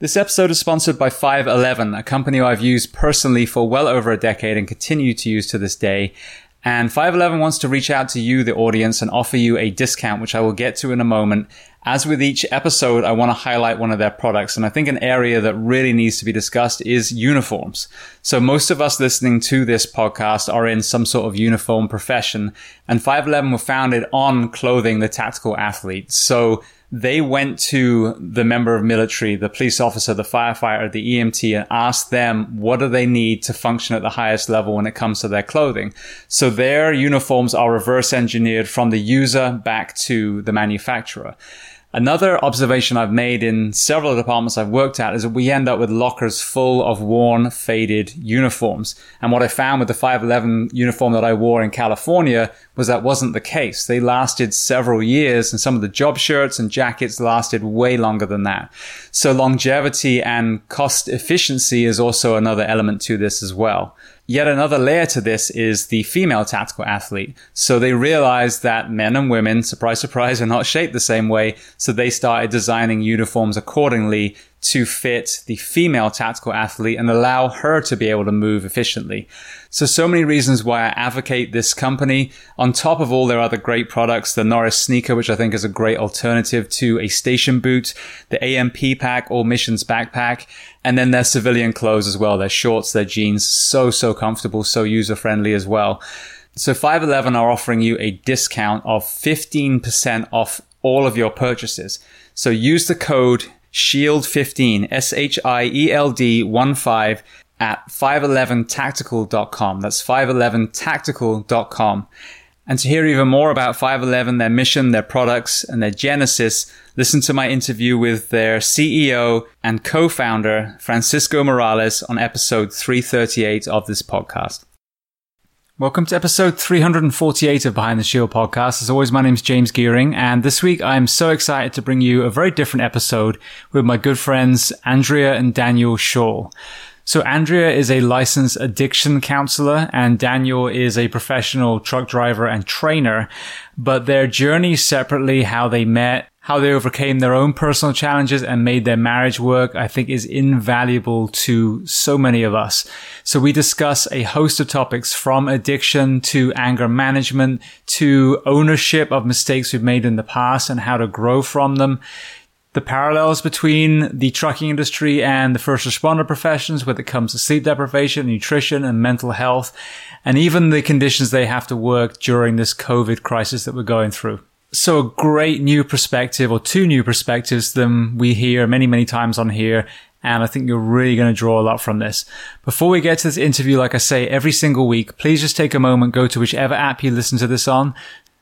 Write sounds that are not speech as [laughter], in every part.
This episode is sponsored by 511, a company I've used personally for well over a decade and continue to use to this day. And 511 wants to reach out to you, the audience, and offer you a discount, which I will get to in a moment. As with each episode, I want to highlight one of their products. And I think an area that really needs to be discussed is uniforms. So most of us listening to this podcast are in some sort of uniform profession and 511 were founded on clothing the tactical athlete. So they went to the member of military, the police officer, the firefighter, the EMT, and asked them what do they need to function at the highest level when it comes to their clothing. So their uniforms are reverse engineered from the user back to the manufacturer. Another observation I've made in several departments I've worked at is that we end up with lockers full of worn, faded uniforms. And what I found with the 511 uniform that I wore in California was that wasn't the case. They lasted several years and some of the job shirts and jackets lasted way longer than that. So longevity and cost efficiency is also another element to this as well. Yet another layer to this is the female tactical athlete. So they realized that men and women, surprise, surprise, are not shaped the same way. So they started designing uniforms accordingly to fit the female tactical athlete and allow her to be able to move efficiently. So, so many reasons why I advocate this company. On top of all their other great products, the Norris sneaker, which I think is a great alternative to a station boot, the AMP pack or missions backpack, and then their civilian clothes as well. Their shorts, their jeans, so, so comfortable, so user friendly as well. So 511 are offering you a discount of 15% off all of your purchases. So use the code SHIELD15, S-H-I-E-L-D 1 5 at 511tactical.com. That's 511tactical.com. And to hear even more about 511, their mission, their products, and their genesis, listen to my interview with their CEO and co-founder, Francisco Morales, on episode 338 of this podcast. Welcome to episode 348 of Behind the Shield podcast. As always, my name is James Geering, and this week I'm so excited to bring you a very different episode with my good friends Andrea and Daniel Shaw. So Andrea is a licensed addiction counselor and Daniel is a professional truck driver and trainer, but their journey separately, how they met, how they overcame their own personal challenges and made their marriage work, I think is invaluable to so many of us. So we discuss a host of topics from addiction to anger management to ownership of mistakes we've made in the past and how to grow from them. The parallels between the trucking industry and the first responder professions when it comes to sleep deprivation, nutrition and mental health, and even the conditions they have to work during this COVID crisis that we're going through. So a great new perspective or two new perspectives than we hear many, many times on here. And I think you're really going to draw a lot from this. Before we get to this interview, like I say, every single week, please just take a moment, go to whichever app you listen to this on,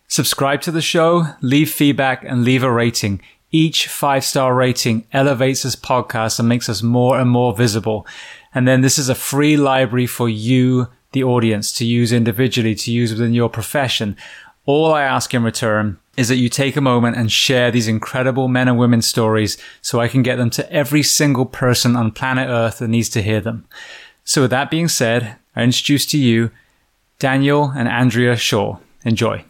subscribe to the show, leave feedback and leave a rating. Each five star rating elevates this podcast and makes us more and more visible. And then this is a free library for you, the audience, to use individually, to use within your profession. All I ask in return is that you take a moment and share these incredible men and women stories so I can get them to every single person on planet Earth that needs to hear them. So with that being said, I introduce to you Daniel and Andrea Shaw. Enjoy.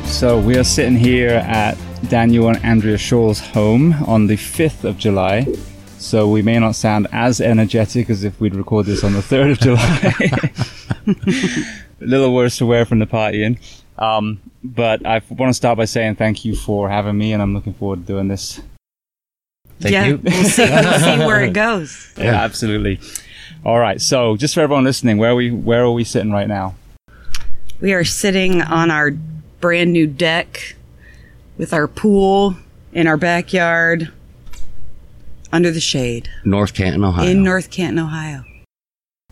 Right, so we are sitting here at Daniel and Andrea Shaw's home on the 5th of July. So we may not sound as energetic as if we'd record this on the 3rd of July. [laughs] A little worse to wear from the partying. Um, but I want to start by saying thank you for having me, and I'm looking forward to doing this. Thank yeah, you. we'll, see, we'll see [laughs] where it goes. Yeah, yeah, absolutely. All right. So, just for everyone listening, where are we? Where are we sitting right now? We are sitting on our brand new deck with our pool in our backyard under the shade. North Canton, Ohio. In North Canton, Ohio.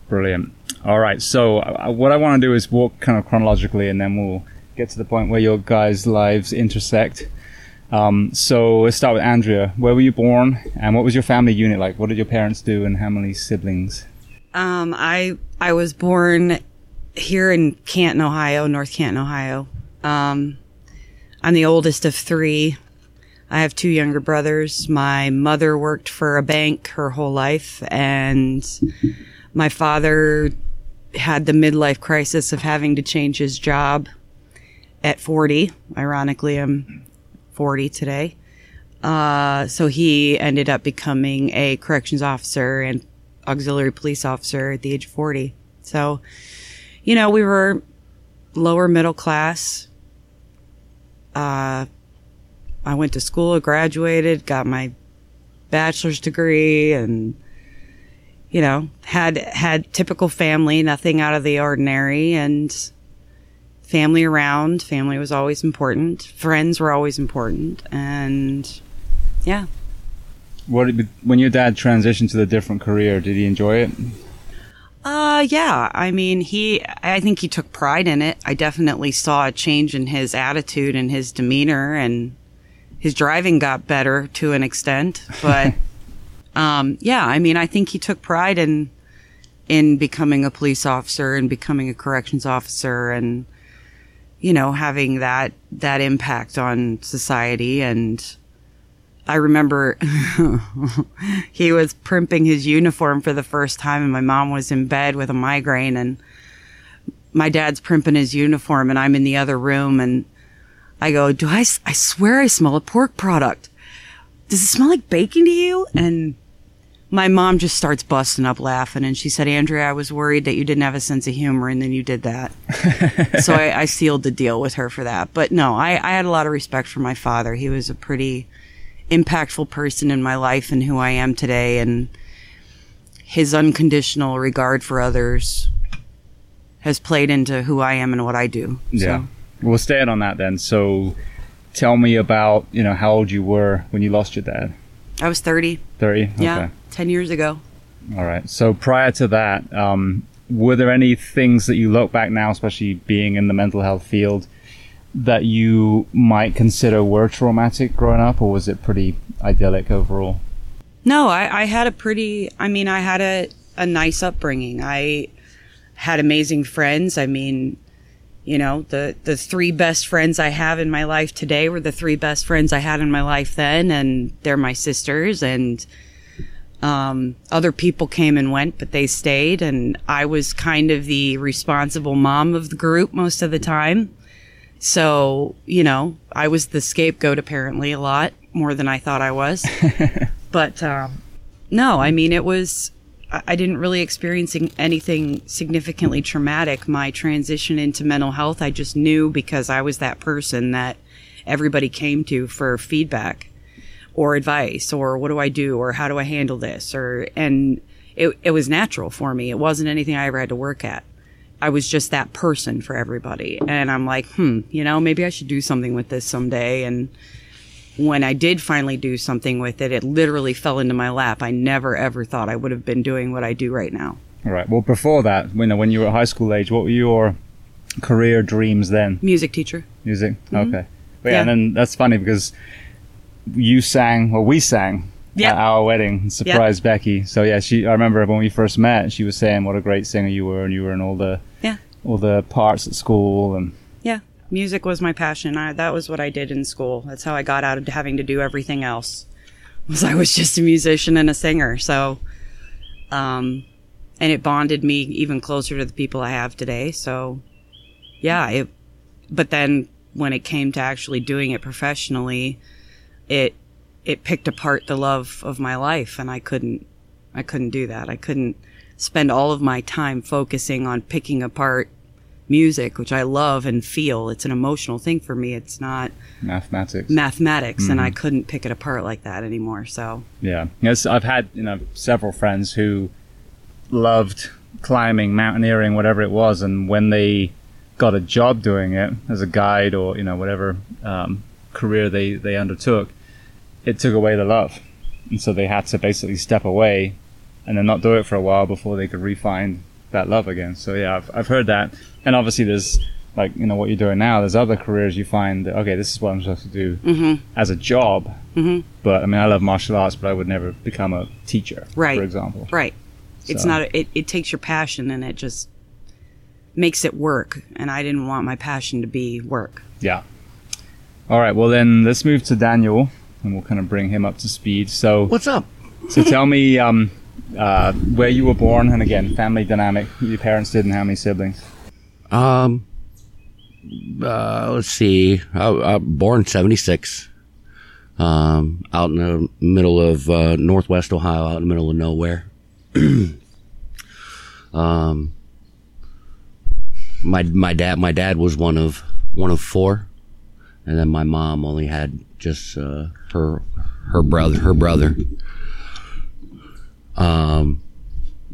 Brilliant. All right. So, uh, what I want to do is walk kind of chronologically and then we'll get to the point where your guys' lives intersect. Um, so, let's start with Andrea. Where were you born and what was your family unit like? What did your parents do and how many siblings? Um, I, I was born here in Canton, Ohio, North Canton, Ohio. Um, I'm the oldest of three. I have two younger brothers. My mother worked for a bank her whole life, and my father had the midlife crisis of having to change his job at 40. Ironically, I'm 40 today. Uh, so he ended up becoming a corrections officer and auxiliary police officer at the age of 40. So, you know, we were lower middle class. Uh, I went to school, graduated, got my bachelor's degree and you know, had had typical family, nothing out of the ordinary and family around. Family was always important. Friends were always important and yeah. What when your dad transitioned to the different career, did he enjoy it? Uh, yeah. I mean, he, I think he took pride in it. I definitely saw a change in his attitude and his demeanor and his driving got better to an extent, [laughs] but, um, yeah, I mean, I think he took pride in, in becoming a police officer and becoming a corrections officer and, you know, having that, that impact on society and, I remember [laughs] he was primping his uniform for the first time and my mom was in bed with a migraine and my dad's primping his uniform and I'm in the other room and I go, do I, I swear I smell a pork product. Does it smell like bacon to you? And my mom just starts busting up laughing and she said, Andrea, I was worried that you didn't have a sense of humor and then you did that. [laughs] so I, I, sealed the deal with her for that. But no, I, I had a lot of respect for my father. He was a pretty, impactful person in my life and who I am today and his unconditional regard for others has played into who I am and what I do. Yeah. So. We'll stay on that then. So tell me about, you know, how old you were when you lost your dad. I was 30. 30? Okay. Yeah. 10 years ago. All right. So prior to that, um, were there any things that you look back now, especially being in the mental health field, that you might consider were traumatic growing up, or was it pretty idyllic overall? No, I, I had a pretty, I mean, I had a, a nice upbringing. I had amazing friends. I mean, you know, the, the three best friends I have in my life today were the three best friends I had in my life then, and they're my sisters. And um, other people came and went, but they stayed. And I was kind of the responsible mom of the group most of the time. So, you know, I was the scapegoat apparently a lot more than I thought I was. [laughs] but um, no, I mean, it was, I didn't really experience anything significantly traumatic. My transition into mental health, I just knew because I was that person that everybody came to for feedback or advice or what do I do or how do I handle this or, and it, it was natural for me. It wasn't anything I ever had to work at. I was just that person for everybody. And I'm like, hmm, you know, maybe I should do something with this someday. And when I did finally do something with it, it literally fell into my lap. I never ever thought I would have been doing what I do right now. All right. Well, before that, you know, when you were at high school age, what were your career dreams then? Music teacher. Music. Mm-hmm. Okay. But yeah, yeah, and then that's funny because you sang, or we sang at our wedding, surprised yep. Becky. So yeah, she. I remember when we first met, she was saying what a great singer you were, and you were in all the all the parts at school and yeah. Music was my passion. I, that was what I did in school. That's how I got out of having to do everything else. Was I was just a musician and a singer. So, um, and it bonded me even closer to the people I have today. So, yeah. It, but then when it came to actually doing it professionally, it it picked apart the love of my life and I couldn't I couldn't do that. I couldn't spend all of my time focusing on picking apart music, which I love and feel. It's an emotional thing for me. It's not mathematics. Mathematics, mm-hmm. and I mm-hmm. couldn't pick it apart like that anymore. So yeah, yes, I've had you know several friends who loved climbing, mountaineering, whatever it was, and when they got a job doing it as a guide or you know whatever um, career they they undertook, it took away the love. And so they had to basically step away and then not do it for a while before they could refine that love again. So yeah, I've, I've heard that. And obviously there's like, you know, what you're doing now, there's other careers you find that, okay, this is what I'm supposed to do mm-hmm. as a job. Mm-hmm. But I mean, I love martial arts, but I would never become a teacher, right. for example. Right. So. It's not, a, it, it takes your passion and it just makes it work. And I didn't want my passion to be work. Yeah. All right. Well, then let's move to Daniel. and we'll kind of bring him up to speed. So, What's up? so tell me um, uh, where you were born, and again, family dynamic. Your parents did, and how many siblings? Um, uh, let's see. I, I born '76. Um, out in the middle of uh, Northwest Ohio, out in the middle of nowhere. [clears throat] um, my my dad my dad was one of one of four, and then my mom only had just uh, her her brother her brother. Um,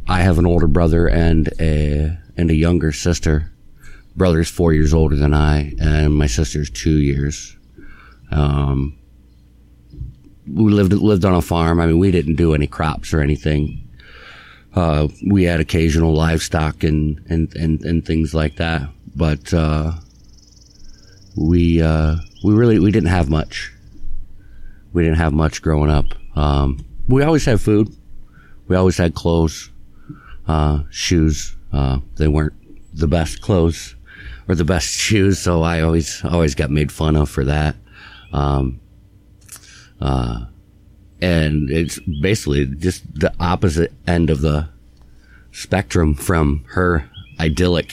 I have an older brother and a and a younger sister. Brother's four years older than I, and my sister's two years. Um, we lived lived on a farm. I mean, we didn't do any crops or anything. Uh, we had occasional livestock and and and, and things like that, but uh, we uh, we really we didn't have much. We didn't have much growing up. Um, we always had food. We always had clothes, uh, shoes. Uh, they weren't the best clothes or the best [laughs] shoes, so I always always got made fun of for that. Um, uh, and it's basically just the opposite end of the spectrum from her idyllic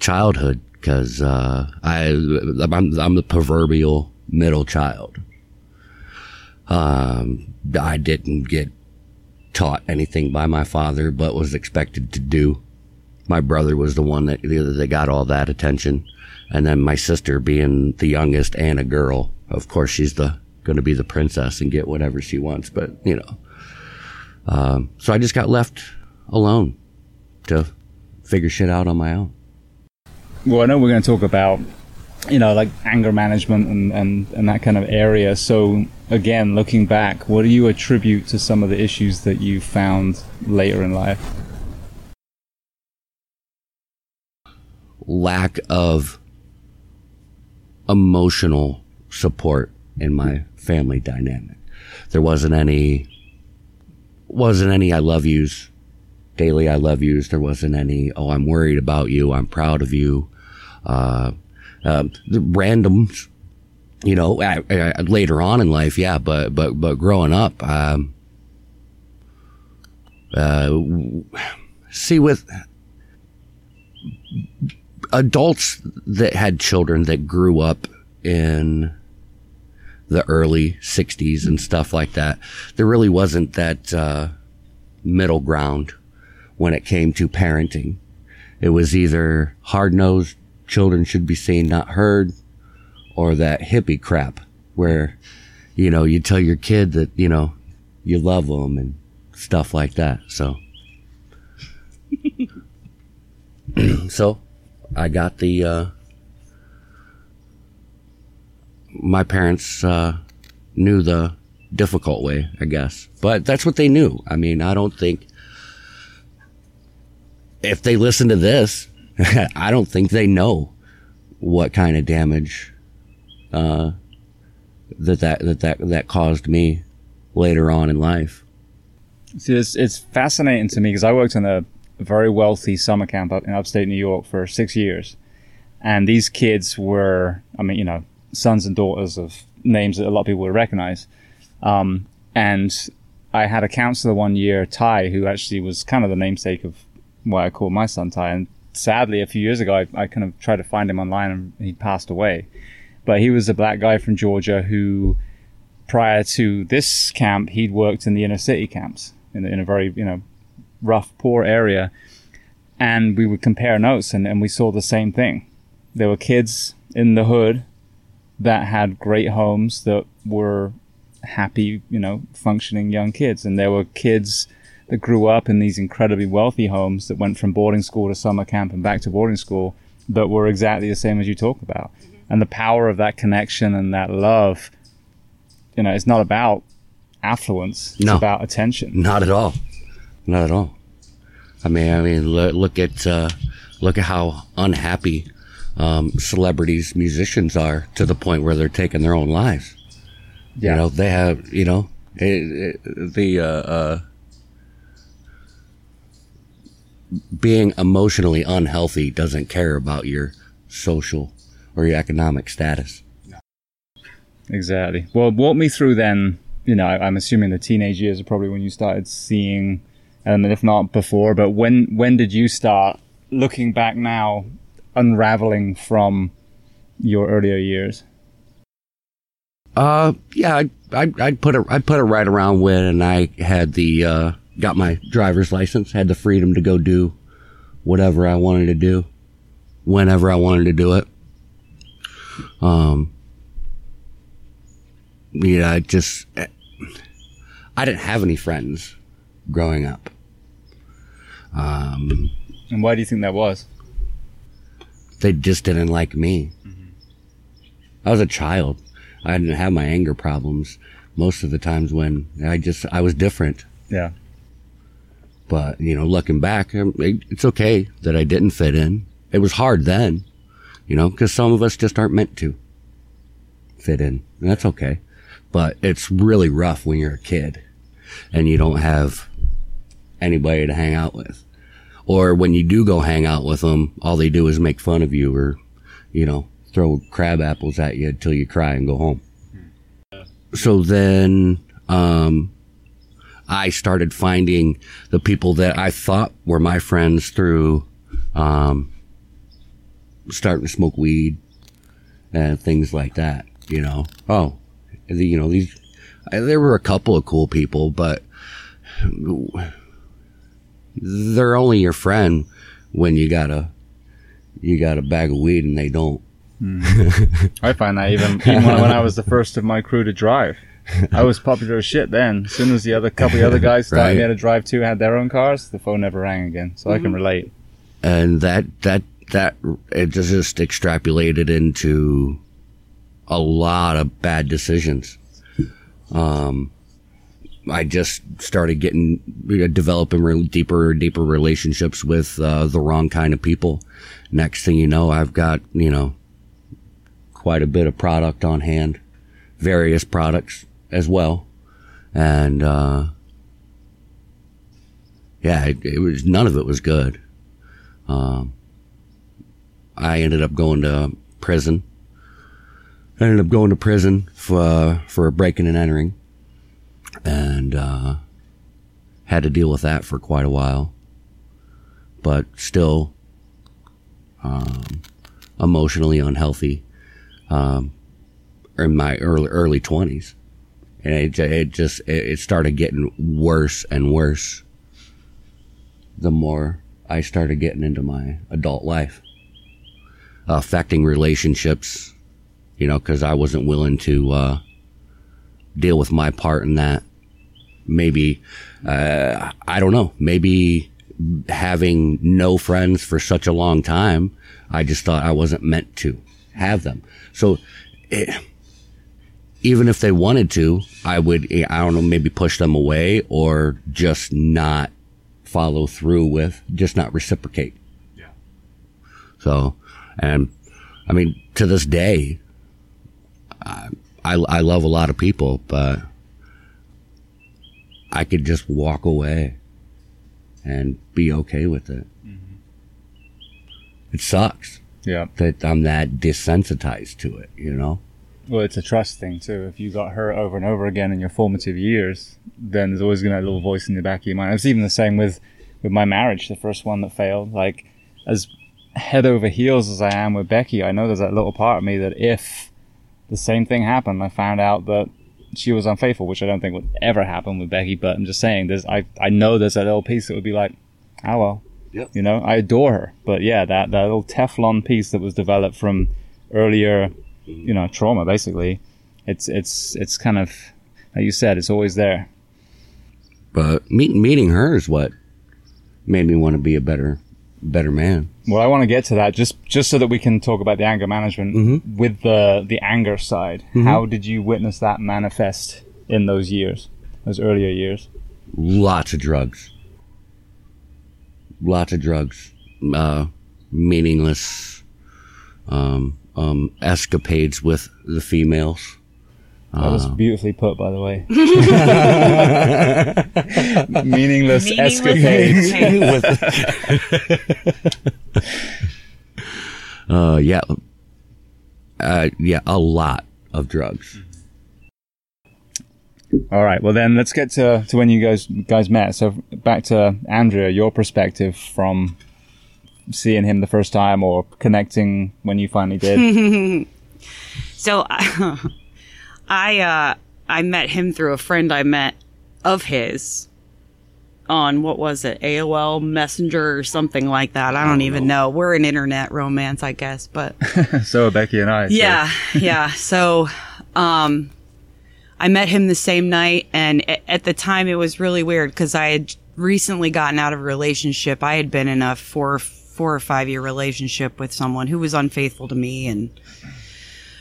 childhood because uh, I I'm, I'm the proverbial middle child. Um, I didn't get taught anything by my father, but was expected to do. My brother was the one that that got all that attention, and then my sister, being the youngest and a girl, of course, she's the going to be the princess and get whatever she wants. But you know, um, so I just got left alone to figure shit out on my own. Well, I know we're going to talk about, you know, like anger management and, and, and that kind of area. So, again, looking back, what do you attribute to some of the issues that you found later in life? Lack of emotional support in my family dynamic. There wasn't any, wasn't any I love yous, daily I love yous. There wasn't any, oh, I'm worried about you. I'm proud of you. Uh, the randoms, you know, later on in life, yeah, but, but, but growing up, um, uh, see with adults that had children that grew up in the early 60s and stuff like that, there really wasn't that uh, middle ground when it came to parenting. It was either hard nosed, children should be seen, not heard, or that hippie crap where, you know, you tell your kid that, you know, you love them and stuff like that. So, [laughs] so I got the, uh, my parents uh, knew the difficult way, I guess. But that's what they knew. I mean, I don't think if they listen to this, [laughs] I don't think they know what kind of damage uh, that, that that that that caused me later on in life. See, it's, it's fascinating to me because I worked in a very wealthy summer camp up in upstate New York for six years. And these kids were, I mean, you know, sons and daughters of names that a lot of people would recognize. Um, and I had a counselor one year, Ty, who actually was kind of the namesake of why I called my son Ty. And sadly, a few years ago, I, I kind of tried to find him online and he passed away. But he was a black guy from Georgia who, prior to this camp, he'd worked in the inner city camps in, in a very, you know, rough, poor area. And we would compare notes and, and we saw the same thing. There were kids in the hood that had great homes that were happy, you know, functioning young kids. And there were kids that grew up in these incredibly wealthy homes that went from boarding school to summer camp and back to boarding school that were exactly the same as you talk about. Mm-hmm. And the power of that connection and that love, you know, it's not about affluence. It's No. about attention. Not at all. Not at all. I mean, I mean, lo- look at uh, look at how unhappy um, celebrities, musicians are to the point where they're taking their own lives. Yeah. You know, they have, you know, it, it, the uh, uh, being emotionally unhealthy doesn't care about your social or your economic status. Exactly. Well, walk me through then. You know, I, I'm assuming the teenage years are probably when you started seeing, um, and if not before, but when when did you start looking back now, unraveling from your earlier years? Uh, yeah, I, I, I'd put it, I'd put it right around when I had the, uh, got my driver's license, had the freedom to go do whatever I wanted to do, whenever I wanted to do it. Um, yeah, I just, I didn't have any friends growing up. Um, And why do you think that was? they just didn't like me. I was a child. I didn't have my anger problems most of the times when I just, I was different. Yeah. But, you know, looking back, um, it's okay that I didn't fit in. It was hard then, you know, because some of us just aren't meant to fit in. And that's okay. But it's really rough when you're a kid and you don't have anybody to hang out with. Or when you do go hang out with them, all they do is make fun of you or, you know, throw crab apples at you until you cry and go home. So then, um, I started finding the people that I thought were my friends through, um, starting to smoke weed and things like that, you know. Oh, the, you know, these, there were a couple of cool people, but they're only your friend when you got a, you got a bag of weed and they don't. [laughs] I find that even even when I was the first of my crew to drive, [laughs] I was popular as shit then. As soon as the other couple of other guys [laughs] started Right. me to drive too had their own cars, the phone never rang again. So I can relate. and that that that it just just extrapolated into a lot of bad decisions. Um, I just started getting developing real deeper deeper relationships with uh, the wrong kind of people. Next thing you know, I've got you know quite a bit of product on hand, various products as well, and uh, yeah, it, it was none of it was good. Um, I ended up going to prison. I ended up going to prison for for breaking and entering, and uh, had to deal with that for quite a while. But still, um, emotionally unhealthy um, in my early early twenties, and it, it just it, started getting worse and worse. The more I started getting into my adult life, affecting relationships, you know, because I wasn't willing to uh, deal with my part in that. Maybe, uh, I don't know, maybe having no friends for such a long time, I just thought I wasn't meant to have them. So, it, even if they wanted to, I would, eh, I don't know, maybe push them away or just not follow through with, just not reciprocate. Yeah. So, and I mean, to this day, I, I, I love a lot of people, but I could just walk away and be okay with it. Mm-hmm. It sucks Yeah. that I'm that desensitized to it, you know? Well, it's a trust thing too. If you got hurt over and over again in your formative years, then there's always going to be a little voice in the back of your mind. It's even the same with with my marriage, the first one that failed. Like as head over heels as I am with Becky, I know there's that little part of me that if the same thing happened, I found out that she was unfaithful, which I don't think would ever happen with Becky. But I'm just saying, there's I I know there's that little piece that would be like, oh well, Yep. you know, I adore her, but yeah, that that little Teflon piece that was developed from earlier, you know, trauma, basically, it's it's it's kind of like you said, it's always there. But meet, meeting her is what made me want to be a better, better man. Well, I want to get to that just just so that we can talk about the anger management with the the anger side. How did you witness that manifest in those years, those earlier years? Lots of drugs. Lots of drugs. Uh, meaningless, um, um, escapades with the females. That was beautifully put, by the way. [laughs] Meaningless, Meaningless escapades. [laughs] Uh, yeah. Uh, yeah, a lot of drugs. All right. Well, then let's get to, to when you guys guys met. So back to Andrea, your perspective from seeing him the first time or connecting when you finally did. [laughs] So [laughs] I uh I met him through a friend I met of his on what was it AOL Messenger or something like that. I don't even know. We're an internet romance, I guess, but [laughs] so are Becky and I. so- yeah, yeah. So, um, I met him the same night, and a- at the time it was really weird because I had recently gotten out of a relationship. I had been in a four, four or five year relationship with someone who was unfaithful to me, and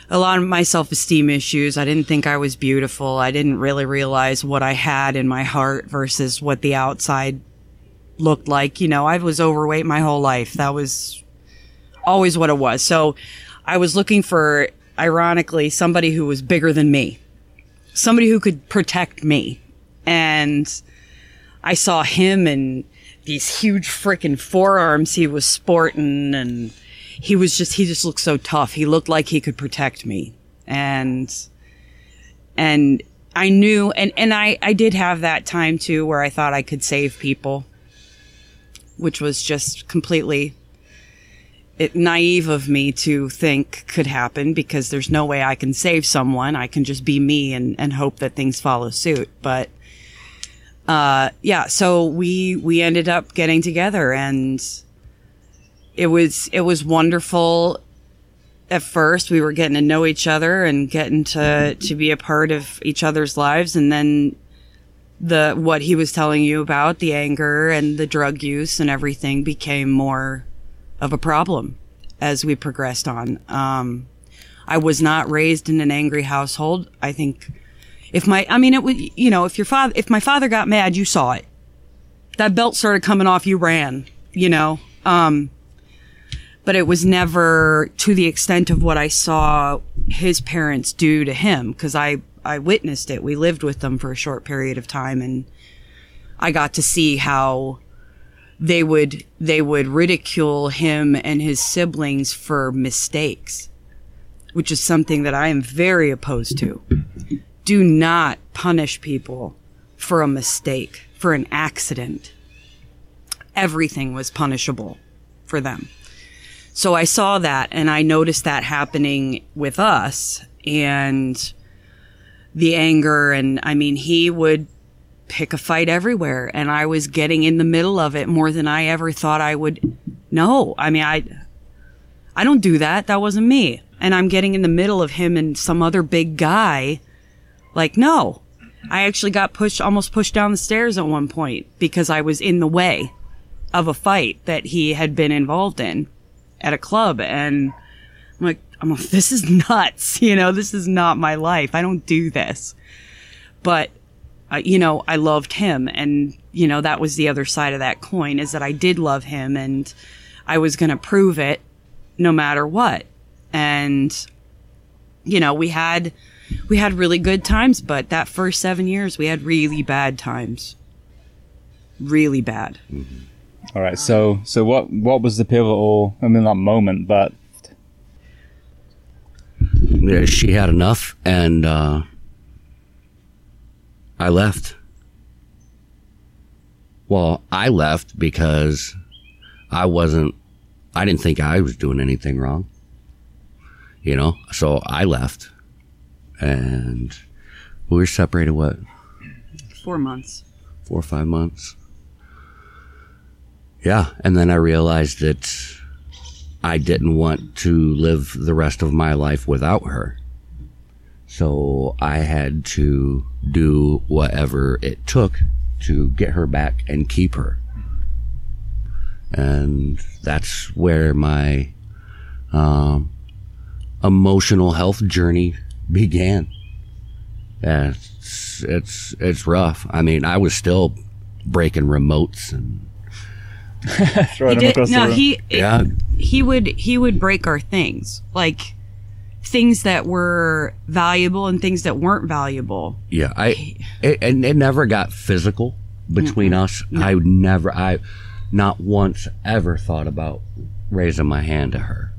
a lot of my self esteem issues. I didn't think I was beautiful. I didn't really realize what I had in my heart versus what the outside looked like. You know, I was overweight my whole life. That was always what it was. So I was looking for, ironically, somebody who was bigger than me, somebody who could protect me. And I saw him and these huge freaking forearms he was sporting and he was just, he just looked so tough. He looked like he could protect me. And, and I knew, and, and I, I did have that time too where I thought I could save people, which was just completely it, naive of me to think could happen because there's no way I can save someone. I can just be me and, and hope that things follow suit. But, uh, yeah, so we, we ended up getting together and it was, it was wonderful. At first, we were getting to know each other and getting to, to be a part of each other's lives. And then the, what he was telling you about the anger and the drug use and everything became more, of a problem as we progressed on. Um, I was not raised in an angry household. I think if my, I mean, it would, you know, if your father, if my father got mad, you saw it. That belt started coming off, you ran, you know. Um, but it was never to the extent of what I saw his parents do to him because I, I witnessed it. We lived with them for a short period of time and I got to see how they would they would ridicule him and his siblings for mistakes, which is something that I am very opposed to. Do not punish people for a mistake, for an accident. Everything was punishable for them. So I saw that and I noticed that happening with us and the anger and I mean he would pick a fight everywhere and I was getting in the middle of it more than I ever thought I would. No, I mean, I, I don't do that. That wasn't me. And I'm getting in the middle of him and some other big guy. Like, no, I actually got pushed, almost pushed down the stairs at one point because I was in the way of a fight that he had been involved in at a club. And I'm like, I'm like, this is nuts. [laughs] You know, this is not my life. I don't do this. But uh, you know, I loved him. And, you know, that was the other side of that coin is that I did love him and I was going to prove it no matter what. And, you know, we had, we had really good times, but that first seven years we had really bad times. Really bad. All right. So so what what was the pivotal? I mean, not moment, but Yeah, she had enough, and uh, I left. Well, I left because I wasn't. I didn't think I was doing anything wrong. You know, so I left, and we were separated. What Four months. four or five months. Yeah, and then I realized that I didn't want to live the rest of my life without her. So I had to do whatever it took to get her back and keep her. And that's where my um, emotional health journey began. Yeah, it's, it's it's rough. I mean, I was still breaking remotes and [laughs] throwing He them did, across the no, room. he, yeah, he would, he would break our things. Like, things that were valuable and things that weren't valuable. yeah. I it, and it never got physical between us. I would never, I not once ever thought about raising my hand to her.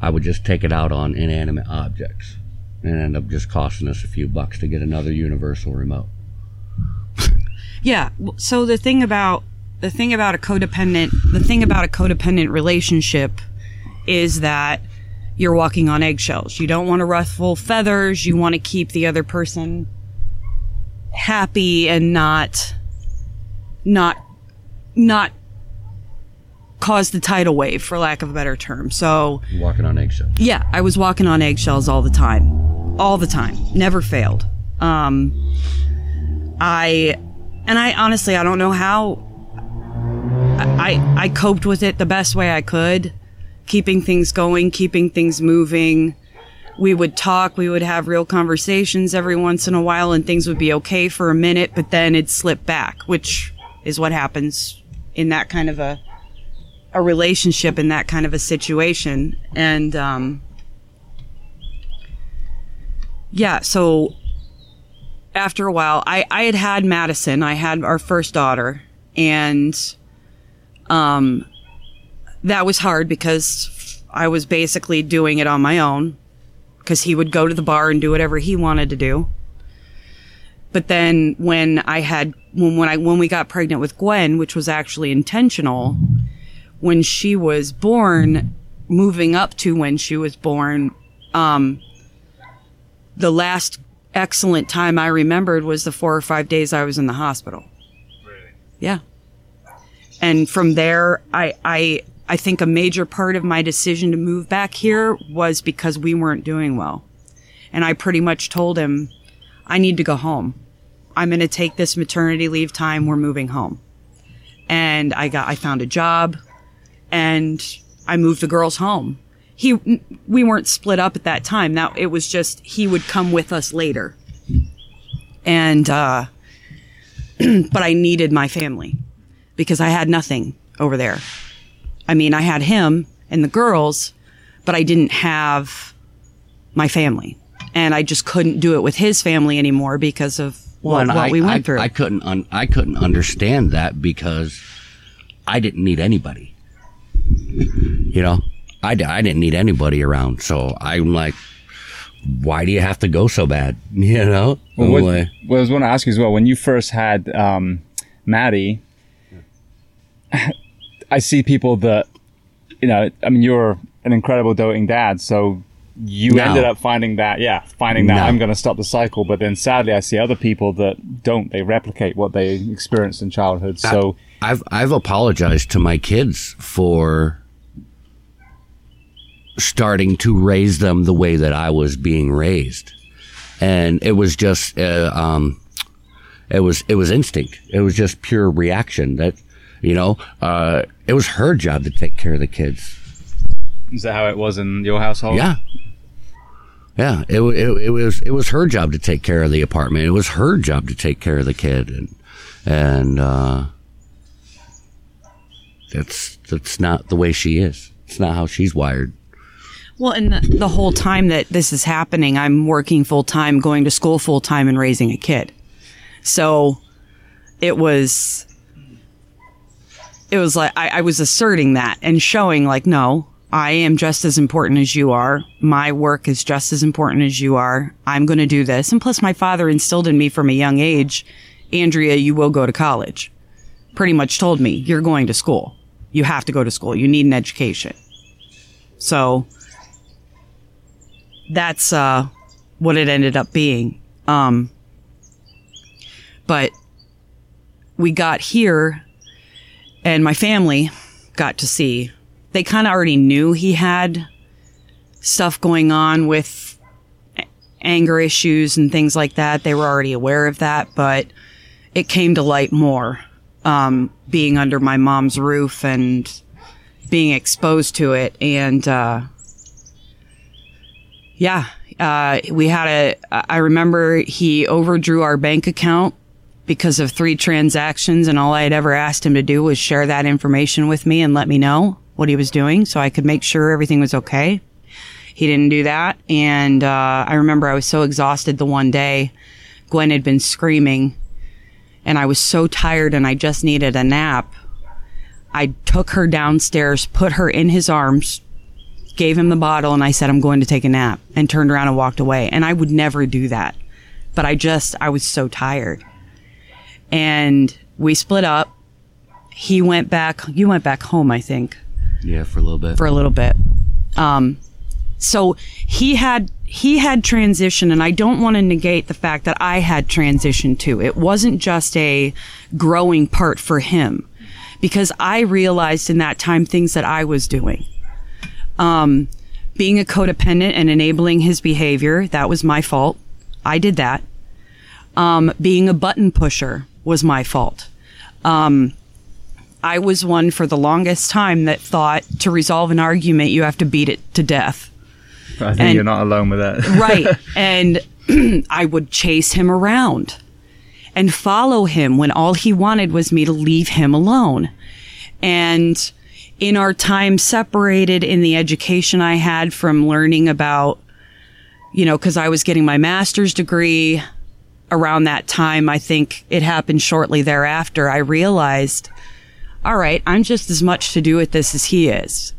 I would just take it out on inanimate objects, and end up just costing us a few bucks to get another universal remote. [laughs] Yeah. So the thing about the thing about a codependent the thing about a codependent relationship is that you're walking on eggshells. You don't want to ruffle feathers. You want to keep the other person happy and not not not cause the tidal wave for lack of a better term. So Walking on eggshells. yeah, I was walking on eggshells all the time. All the time. Never failed. Um I and I honestly I don't know how I I coped with it the best way I could, keeping things going, keeping things moving. We would talk, we would have real conversations every once in a while and things would be okay for a minute, but then it'd slip back, which is what happens in that kind of a a relationship in that kind of a situation. And um, yeah, so after a while, I, I had had Madison. I had our first daughter, and um, that was hard because I was basically doing it on my own because he would go to the bar and do whatever he wanted to do. But then when I had when when I when we got pregnant with Gwen, which was actually intentional, when she was born, moving up to when she was born, um, the last excellent time I remembered was the four or five days I was in the hospital. Really? Yeah. And from there, I, I, I think a major part of my decision to move back here was because we weren't doing well. And I pretty much told him, I need to go home. I'm going to take this maternity leave time. We're moving home. And I got, I found a job and I moved the girls home. He, we weren't split up at that time. Now it was just, he would come with us later. And, uh, [clears throat] but I needed my family because I had nothing over there. I mean, I had him and the girls, but I didn't have my family. And I just couldn't do it with his family anymore because of well, and what I, we went I, through. I couldn't un- I couldn't understand that because I didn't need anybody. You know, I, I didn't need anybody around. So I'm like, why do you have to go so bad? [laughs] You know? Well, what, like, what I was going to ask you as well. When you first had um, Maddie, I see people that, you know, I mean, you're an incredible doting dad, so you No. ended up finding that, yeah, finding that No. I'm going to stop the cycle. But then sadly, I see other people that don't. They replicate what they experienced in childhood. So I've I've apologized to my kids for starting to raise them the way that I was being raised, and it was just uh, um, it was it was instinct. It was just pure reaction. That you know, uh, it was her job to take care of the kids. is that how it was in your household? Yeah. Yeah, it, it it was it was her job to take care of the apartment. It was her job to take care of the kid, and and uh, that's that's not the way she is. It's not how she's wired. Well, and the, the whole time that this is happening, I'm working full time, going to school full time, and raising a kid. So it was, it was like I, I was asserting that and showing, like, no, I am just as important as you are. My work is just as important as you are. I'm going to do this. And plus, my father instilled in me from a young age, Andrea, you will go to college. Pretty much told me, you're going to school. You have to go to school. You need an education. So that's uh, what it ended up being. Um, but we got here, and my family got to see. They kind of already knew he had stuff going on with anger issues and things like that. They were already aware of that, but it came to light more um, being under my mom's roof and being exposed to it. And uh, yeah, uh, we had a. I remember he overdrew our bank account because of three transactions, and all I had ever asked him to do was share that information with me and let me know what he was doing, so I could make sure everything was okay. He didn't do that, and uh, I remember I was so exhausted the one day. Gwen had been screaming, and I was so tired, and I just needed a nap. I took her downstairs, put her in his arms, gave him the bottle and I said, I'm going to take a nap and turned around and walked away. And I would never do that. But I just, I was so tired. and we split up. He went back. You went back home, I think, Yeah, for a little bit. for a little bit. Um, so he had he had transition, and I don't want to negate the fact that I had transition too. It wasn't just a growing part for him, because I realized in that time things that I was doing. Um, being a codependent and enabling his behavior, that was my fault. I did that. Um, being a button pusher was my fault. Um, I was one for the longest time that thought to resolve an argument, you have to beat it to death. I think And- you're not alone with that. [laughs] Right. and [clears throat] I would chase him around and follow him when all he wanted was me to leave him alone. And in our time separated in the education I had from learning about, you know, because I was getting my master's degree around that time, I think it happened shortly thereafter. I realized, all right, I'm just as much to do with this as he is.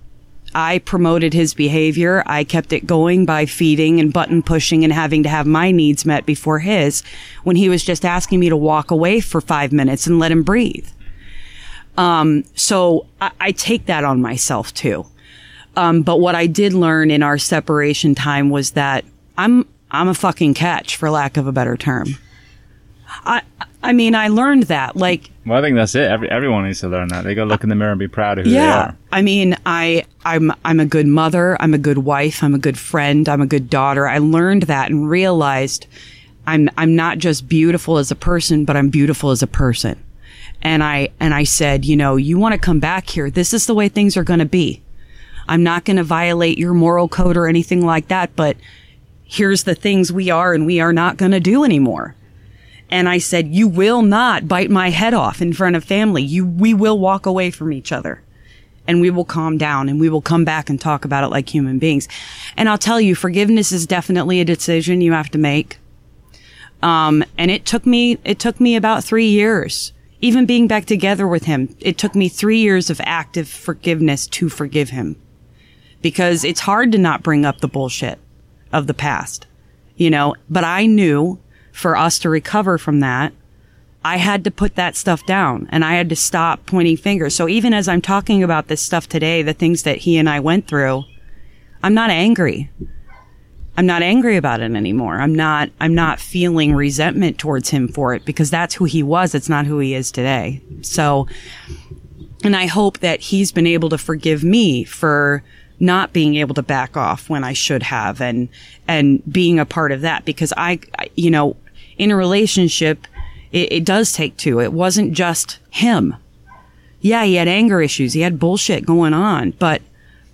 I promoted his behavior. I kept it going by feeding and button pushing and having to have my needs met before his when he was just asking me to walk away for five minutes and let him breathe. Um, so I, I take that on myself too. Um, but what I did learn in our separation time was that I'm, I'm a fucking catch for lack of a better term. I, I mean, I learned that like, well, I think that's it. Every, everyone needs to learn that. They got to look in the mirror and be proud of who they yeah. are. I mean, I I'm I'm a good mother, I'm a good wife, I'm a good friend, I'm a good daughter. I learned that and realized I'm I'm not just beautiful as a person, but I'm beautiful as a person. And I and I said, you know, you want to come back here. This is the way things are going to be. I'm not going to violate your moral code or anything like that, but here's the things we are and we are not going to do anymore. And I said, you will not bite my head off in front of family. You, we will walk away from each other and we will calm down and we will come back and talk about it like human beings. And I'll tell you, forgiveness is definitely a decision you have to make. Um, and it took me, it took me about three years. Even being back together with him, it took me three years of active forgiveness to forgive him. Because it's hard to not bring up the bullshit of the past, you know, but I knew for us to recover from that, I had to put that stuff down and I had to stop pointing fingers. So even as I'm talking about this stuff today, the things that he and I went through, I'm not angry. I'm not angry about it anymore. I'm not, I'm not feeling resentment towards him for it because that's who he was. It's not who he is today. So, and I hope that he's been able to forgive me for not being able to back off when I should have and, and being a part of that because I, you know, in a relationship, it, it does take two. It wasn't just him. Yeah, he had anger issues. He had bullshit going on, but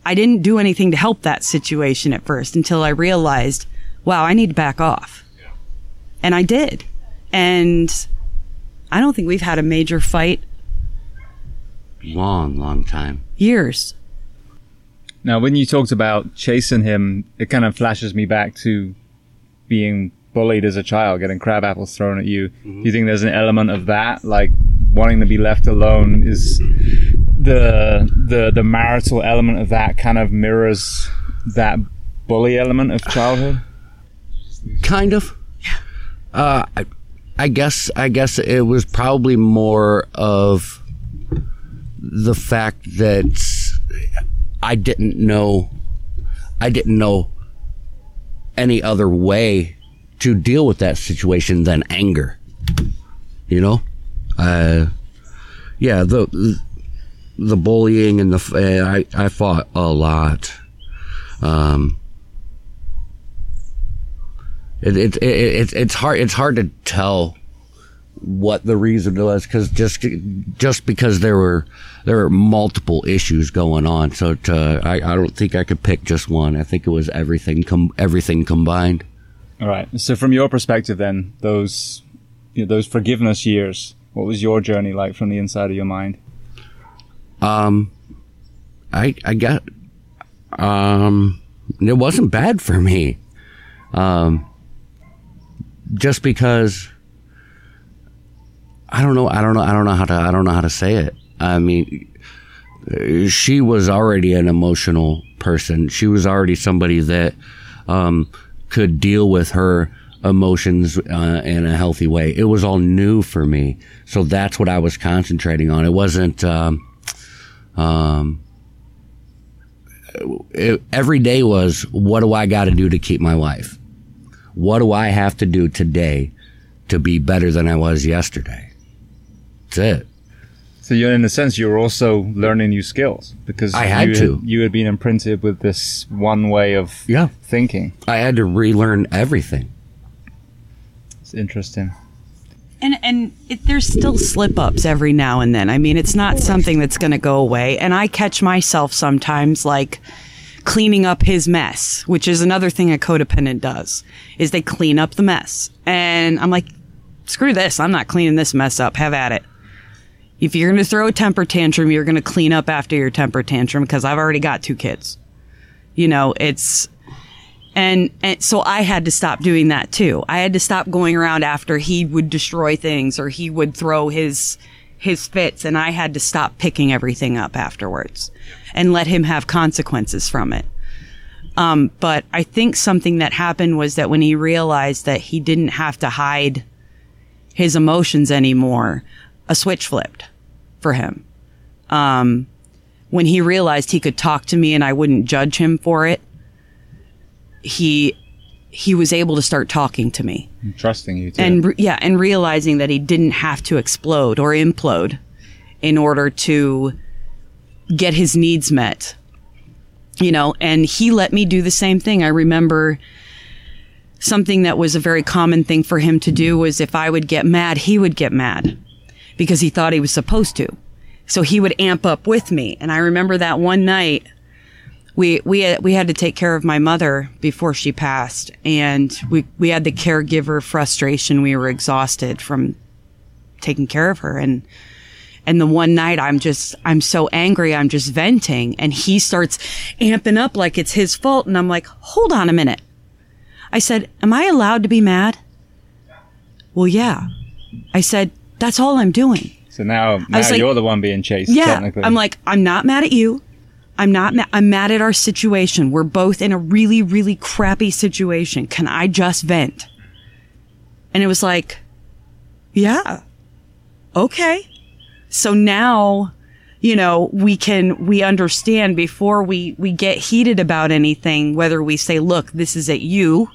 I didn't do anything to help that situation at first until I realized, wow, I need to back off. And I did. And I don't think we've had a major fight Long, long time. years. Now, when you talked about chasing him, it kind of flashes me back to being bullied as a child, getting crab apples thrown at you. Do you think there's an element of that, like wanting to be left alone? Is the the the marital element of that kind of mirrors that bully element of childhood? Kind of. Uh, I, I guess. I guess it was probably more of the fact that I didn't know. I didn't know any other way to deal with that situation than anger. You know, uh, yeah. The the bullying and the uh, I I fought a lot. Um, it, it, it, it, it's hard it's hard to tell what the reason was because just just because there were there were multiple issues going on so to, I, I don't think I could pick just one I think it was everything com- everything combined Right. So, from your perspective, then those you know, those forgiveness years, what was your journey like from the inside of your mind? um I I got um it wasn't bad for me um just because I don't know I don't know I don't know how to I don't know how to say it I mean she was already an emotional person she was already somebody that um could deal with her emotions uh, in a healthy way. It was all new for me, so that's what I was concentrating on. It wasn't. Um, um, it, every day was what do I got to do to keep my wife? What do I have to do today to be better than I was yesterday? That's it. So you, in a sense, you're also learning new skills because I had you to. you had been imprinted with this one way of Yeah. thinking. I had to relearn everything. It's interesting. And and it, there's still slip ups every now and then. I mean, it's not something that's going to go away. And I catch myself sometimes like cleaning up his mess, which is another thing a codependent does, is they clean up the mess. And I'm like, screw this. I'm not cleaning this mess up. Have at it. If you're going to throw a temper tantrum, you're going to clean up after your temper tantrum because I've already got two kids. You know, it's and, and so I had to stop doing that too. I had to stop going around after he would destroy things or he would throw his his fits and I had to stop picking everything up afterwards and let him have consequences from it. Um, but I think something that happened was that when he realized that he didn't have to hide his emotions anymore, a switch flipped for him. Um, when he realized he could talk to me and I wouldn't judge him for it, he he was able to start talking to me I'm trusting you too. and re- yeah and realizing that he didn't have to explode or implode in order to get his needs met you know and he let me do the same thing i remember something that was a very common thing for him to do was if i would get mad he would get mad because he thought he was supposed to so he would amp up with me and i remember that one night we we had, we had to take care of my mother before she passed, and we we had the caregiver frustration. We were exhausted from taking care of her, and and the one night I'm just I'm so angry, I'm just venting, and he starts amping up like it's his fault, and I'm like, hold on a minute. I said, "Am I allowed to be mad?" Well, yeah. I said, "That's all I'm doing." so now, now like- you're the one being chased. Yeah. technically. I'm like, I'm not mad at you. I'm not mad. I'm mad at our situation. We're both in a really, really crappy situation. Can I just vent? And it was like, yeah, okay. So now, you know, we can, we understand before we, we get heated about anything, whether we say, look, this is at you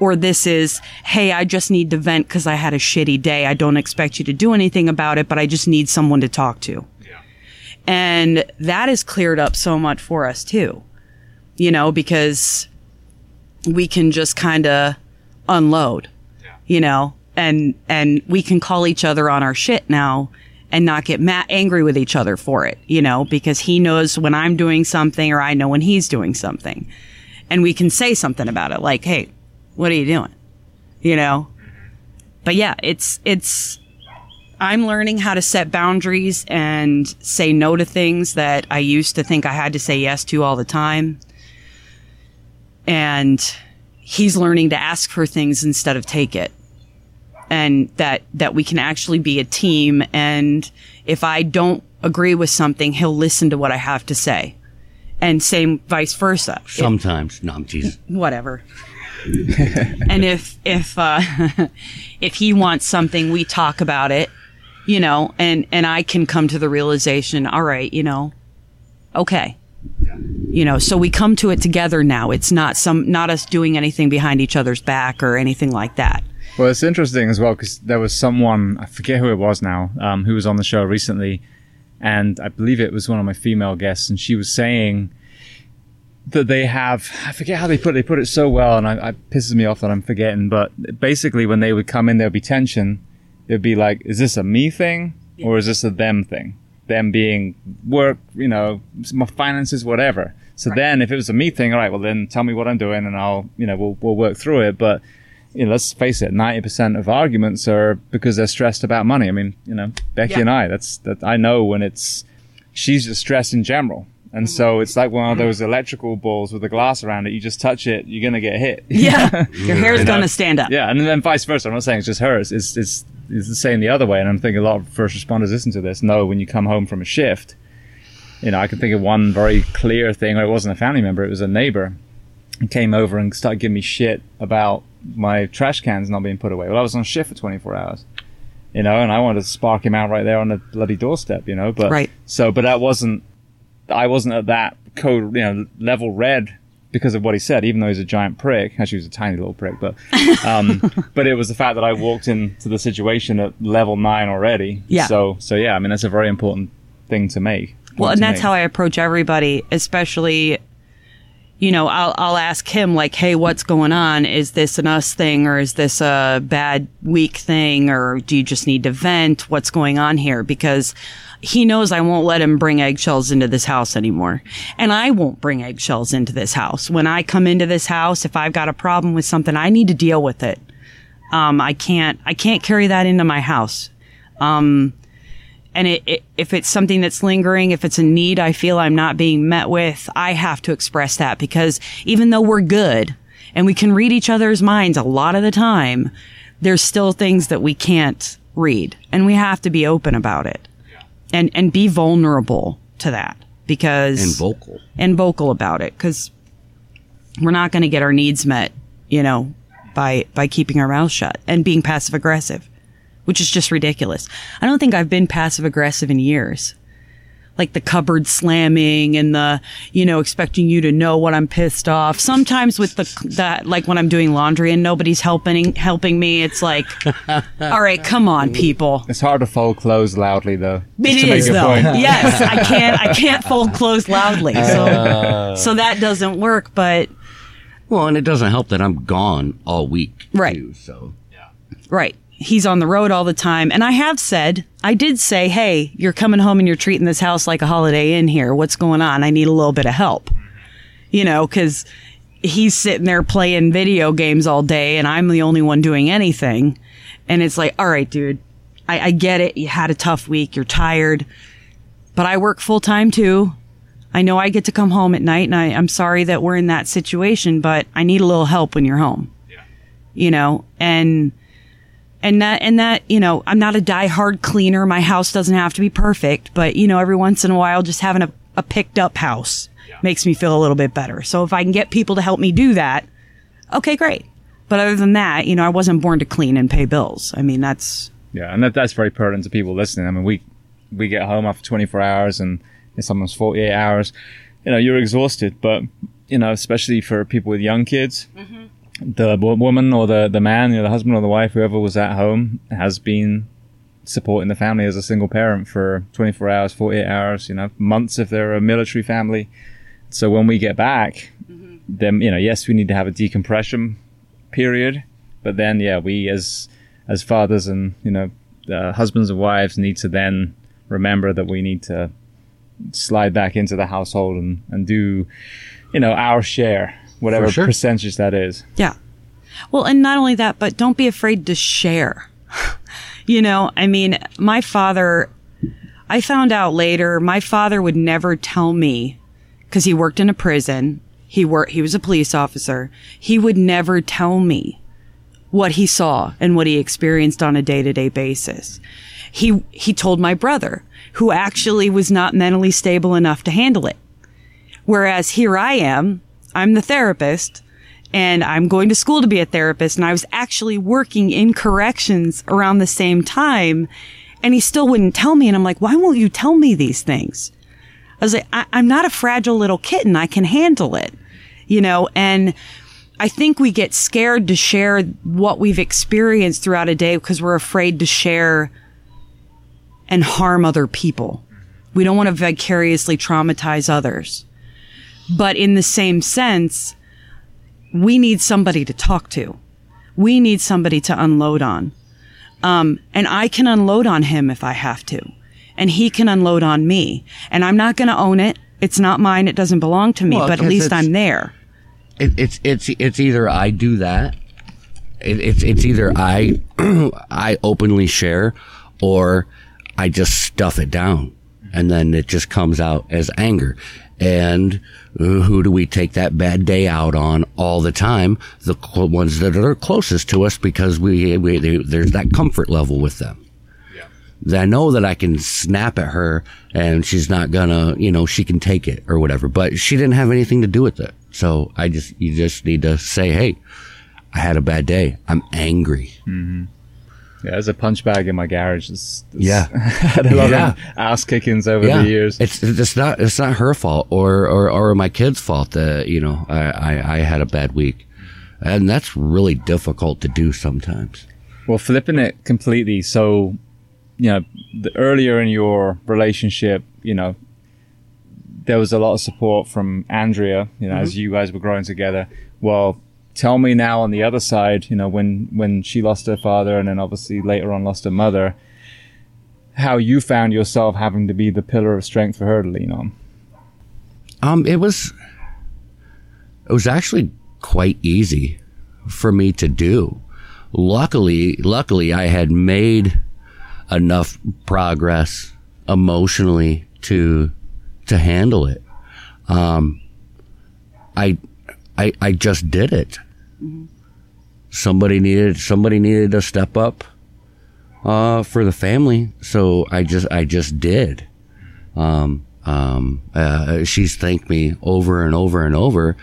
or this is, hey, I just need to vent because I had a shitty day. I don't expect you to do anything about it, but I just need someone to talk to. Yeah. And that has cleared up so much for us too, you know, because we can just kind of unload, you know, and, and we can call each other on our shit now and not get mad, angry with each other for it, you know, because he knows when I'm doing something or I know when he's doing something. And we can say something about it like, Hey, what are you doing? You know? But yeah, it's, it's, I'm learning how to set boundaries and say no to things that I used to think I had to say yes to all the time. And he's learning to ask for things instead of take it. And that, that we can actually be a team. And if I don't agree with something, he'll listen to what I have to say. And same vice versa. Sometimes. No, I'm teasing. whatever. [laughs] and if if uh, [laughs] if he wants something, we talk about it, you know, and and I can come to the realization, all right, you know, okay, you know, so we come to it together now. It's not some not us doing anything behind each other's back or anything like that. Well, it's interesting as well because there was someone I forget who it was now um, who was on the show recently, and I believe it was one of my female guests, and she was saying that they have I forget how they put it, they put it so well, and I, it pisses me off that I'm forgetting. But basically, when they would come in, there'd be tension. It'd be like, is this a me thing or is this a them thing? Them being work, you know, my finances, whatever. So then, if it was a me thing, all right, well then tell me what I'm doing, and I'll, you know, we'll we'll work through it. But you know, let's face it, ninety percent of arguments are because they're stressed about money. I mean, you know, Becky Yeah. and I, that's that I know when it's she's just stressed in general. And mm-hmm. so it's like one of mm-hmm. those electrical balls with a glass around it. You just touch it, you're gonna get hit. [laughs] Yeah, your hair's You gonna stand up. Yeah, and then vice versa. I'm not saying it's just hers. It's it's it's the same the other way. And I'm thinking a lot of first responders listen to this know when you come home from a shift. You know, I can think of one very clear thing. Or it wasn't a family member; it was a neighbor. came over and started giving me shit about my trash cans not being put away. Well, I was on shift for 24 hours, you know, and I wanted to spark him out right there on the bloody doorstep, you know. But Right. so, but that wasn't. I wasn't at that code, you know, level red because of what he said. Even though he's a giant prick, actually, he was a tiny little prick, but um, [laughs] but it was the fact that I walked into the situation at level nine already. Yeah. So so yeah, I mean that's a very important thing to make. Well, and that's how I approach everybody, especially, you know, I'll, I'll ask him, like, hey, what's going on? Is this an us thing or is this a bad week thing or do you just need to vent? What's going on here? Because he knows I won't let him bring eggshells into this house anymore. And I won't bring eggshells into this house. When I come into this house, if I've got a problem with something, I need to deal with it. Um, I can't, I can't carry that into my house. Um, and it, it, if it's something that's lingering, if it's a need I feel I'm not being met with, I have to express that because even though we're good and we can read each other's minds a lot of the time, there's still things that we can't read. And we have to be open about it. And, and be vulnerable to that because and vocal. and vocal about it because we're not going to get our needs met, you know, by by keeping our mouths shut and being passive aggressive, which is just ridiculous. I don't think I've been passive aggressive in years. Like the cupboard slamming and the, you know, expecting you to know what I'm pissed off. Sometimes with the that, like when I'm doing laundry and nobody's helping helping me, it's like, [laughs] all right, come on, people. It's hard to fold clothes loudly though. It just to make is a though. [laughs] yes, I [laughs] can't. I can't fold clothes loudly, so uh. so that doesn't work. But Well, and it doesn't help that I'm gone all week. Right. Too, so right, he's on the road all the time, and I have said, I did say, hey, you're coming home and you're treating this house like a Holiday Inn here. What's going on? I need a little bit of help. You know, because he's sitting there playing video games all day, and I'm the only one doing anything. And it's like, all right, dude, I, I get it. You had a tough week. You're tired. but I work full time too. I know I get to come home at night and I, I'm sorry that we're in that situation, but I need a little help when you're home. You know, and, and that, and that, you know, I'm not a die-hard cleaner. My house doesn't have to be perfect, but you know, every once in a while, just having a, a picked up house makes me feel a little bit better. So if I can get people to help me do that, okay, great. But other than that, you know, I wasn't born to clean and pay bills. I mean, that's, Yeah, and that, that's very pertinent to people listening. I mean, we we get home after 24 hours and it's almost 48 hours. You know, you're exhausted, but you know, especially for people with young kids, mm-hmm. The woman or the the man, you know, the husband or the wife, whoever was at home, has been supporting the family as a single parent for 24 hours, 48 hours. You know, months if they're a military family. So when we get back, then you know, yes, we need to have a decompression period, but then yeah, we as as fathers and you know uh, husbands and wives need to then remember that we need to slide back into the household and, and do you know our share whatever sure. percentage that is Yeah. Well, and not only that, but don't be afraid to share. [laughs] you know, I mean, my father, I found out later, my father would never tell me because he worked in a prison. He worked, he was a police officer. He would never tell me what he saw and what he experienced on a day to day basis. He, he told my brother, who actually was not mentally stable enough to handle it. Whereas here I am, I'm the therapist and I'm going to school to be a therapist and I was actually working in corrections around the same time and he still wouldn't tell me. And I'm like, why won't you tell me these things? I was like, I- I'm not a fragile little kitten. I can handle it, you know, and I think we get scared to share what we've experienced throughout a day because we're afraid to share and harm other people. We don't want to vicariously traumatize others. But in the same sense, we need somebody to talk to. We need somebody to unload on. Um, and I can unload on him if I have to. And he can unload on me. And I'm not going to own it. It's not mine. It doesn't belong to me, Well, but at least I'm there. it, it's it's it's either I do that, it, it's it's either I [clears throat] I openly share, or I just stuff it down, and then it just comes out as anger. And who do we take that bad day out on all the time? The ones that are closest to us because we, we they, there's that comfort level with them. Yeah. I know that I can snap at her and she's not gonna, you know, she can take it or whatever. But she didn't have anything to do with it. So I just, you just need to say, hey, I had a bad day. I'm angry. Mm-hmm. Yeah, there's a punch bag in my garage. It's, it's Yeah. [laughs] had a lot Yeah. of ass kickings over the years. It's it's not it's not her fault or or, or my kid's fault that you know I, I I had a bad week, and that's really difficult to do sometimes. Well, flipping it completely. So, you know, the, earlier in your relationship, you know, there was a lot of support from Andrea, you know, mm-hmm. as you guys were growing together. Well, tell me now on the other side, you know, when, when she lost her father and then obviously later on lost her mother, how you found yourself having to be the pillar of strength for her to lean on. Um, it was it was actually quite easy for me to do. Luckily, luckily, I had made enough progress emotionally to to handle it. Um, I I I just did it. Somebody needed somebody needed to step up uh, for the family, so I just I just did. Um, um, uh, she's thanked me over and over and over,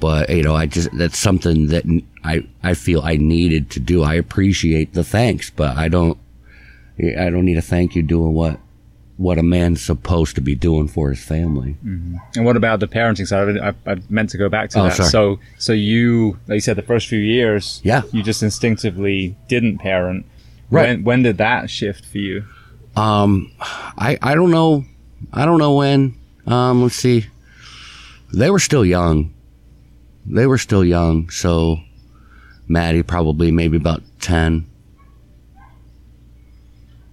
but you know, I just that's something that I I feel I needed to do. I appreciate the thanks, but I don't I don't need a thank you doing what what a man's supposed to be doing for his family. And what about the parenting side? I, I, I meant to go back to Oh, that. sorry. So, so you, like you said, the first few years, Yeah. you just instinctively didn't parent. Right. When, when did that shift for you? Um, I I don't know, I don't know when. Um, let's see. They were still young. They were still young, so Maddie probably maybe about ten.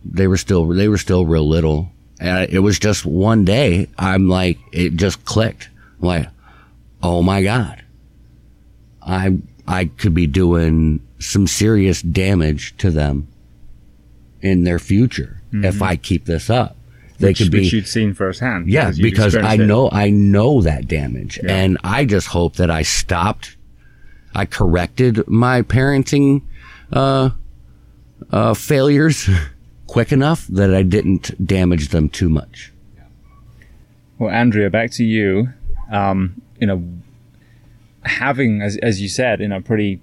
They were still they were still real little, and it was just one day. I'm like, it just clicked. I'm like, oh my god, I I could be doing some serious damage to them in their future if I keep this up. They which, could be which you'd seen firsthand. yeah, because I know I know that damage, Yeah. and I just hope that I stopped. I corrected my parenting uh, uh, failures [laughs] quick enough that I didn't damage them too much. Well, Andrea, back to you. Um, you know, having, as, as you said, you know, pretty,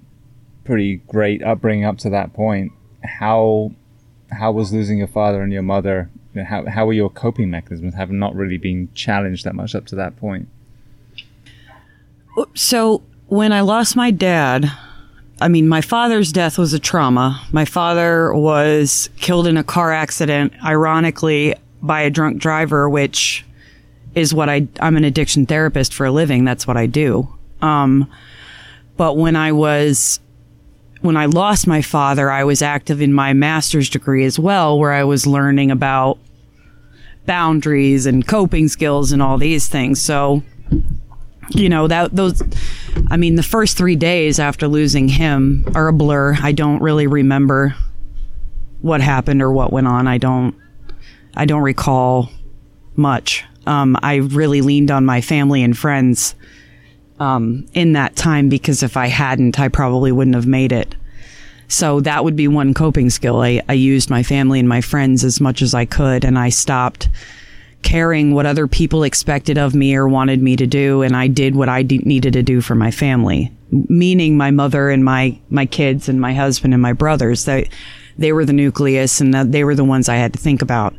pretty great upbringing up to that point. How, how was losing your father and your mother? you know, How, how were your coping mechanisms, having not really been challenged that much up to that point? So when I lost my dad, I mean, my father's death was a trauma. My father was killed in a car accident, ironically, by a drunk driver, which is what I, I'm an addiction therapist for a living. That's what I do. Um, but when I was, when I lost my father, I was active in my master's degree as well, where I was learning about boundaries and coping skills and all these things. So, you know that those i mean the first three days after losing him are a blur. I don't really remember what happened or what went on. I don't i don't recall much. Um, i really leaned on my family and friends um, in that time because if i hadn't i probably wouldn't have made it. So that would be one coping skill. I, I used my family and my friends as much as i could and i stopped caring what other people expected of me or wanted me to do and I did what I needed to do for my family. Meaning my mother and my my kids and my husband and my brothers they they were the nucleus and they were the ones I had to think about.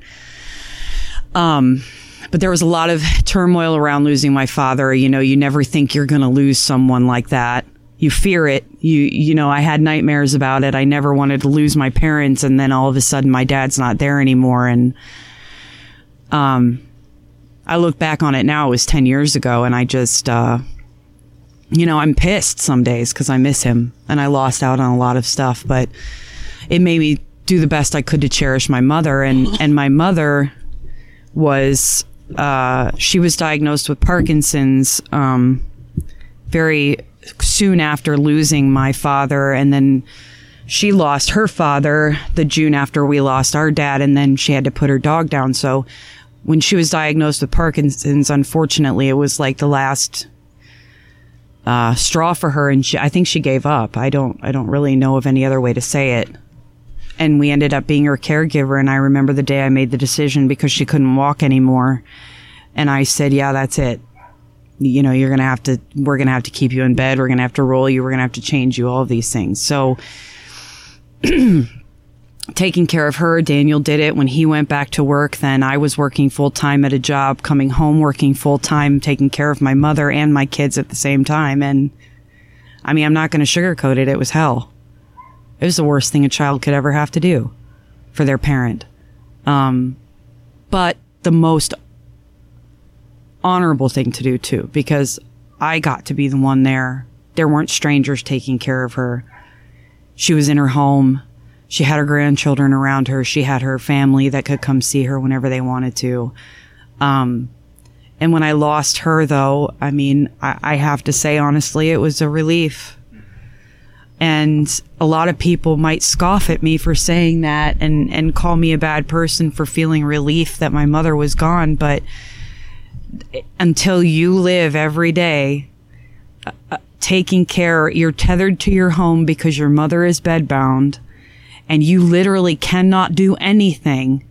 Um but there was a lot of turmoil around losing my father. You know you never think you're going to lose someone like that. You fear it. You you know I had nightmares about it. I never wanted to lose my parents and then all of a sudden my dad's not there anymore and um, I look back on it now, it was 10 years ago, and I just, uh, you know, I'm pissed some days because I miss him and I lost out on a lot of stuff, but it made me do the best I could to cherish my mother. And, [laughs] and my mother was, uh, she was diagnosed with Parkinson's, um, very soon after losing my father. And then she lost her father the June after we lost our dad, and then she had to put her dog down. So when she was diagnosed with Parkinson's, unfortunately, it was like the last uh, straw for her, and she, I think she gave up. I don't, I don't really know of any other way to say it. And we ended up being her caregiver. And I remember the day I made the decision because she couldn't walk anymore, and I said, "Yeah, that's it. you know, you're going to have to, we're going to have to keep you in bed. We're going to have to roll you. We're going to have to change you, all of these things. So, [clears throat] taking care of her, Daniel did it when he went back to work. Then I was working full time at a job, coming home, working full time, taking care of my mother and my kids at the same time. And I mean, I'm not going to sugarcoat it. It was hell. It was the worst thing a child could ever have to do for their parent. Um, but the most honorable thing to do too, because I got to be the one there. There weren't strangers taking care of her. She was in her home. She had her grandchildren around her. She had her family that could come see her whenever they wanted to. Um, and when I lost her, though, I mean, I, I have to say honestly, it was a relief. And a lot of people might scoff at me for saying that and, and call me a bad person for feeling relief that my mother was gone. But until you live every day uh, taking care, you're tethered to your home because your mother is bedbound and you literally cannot do anything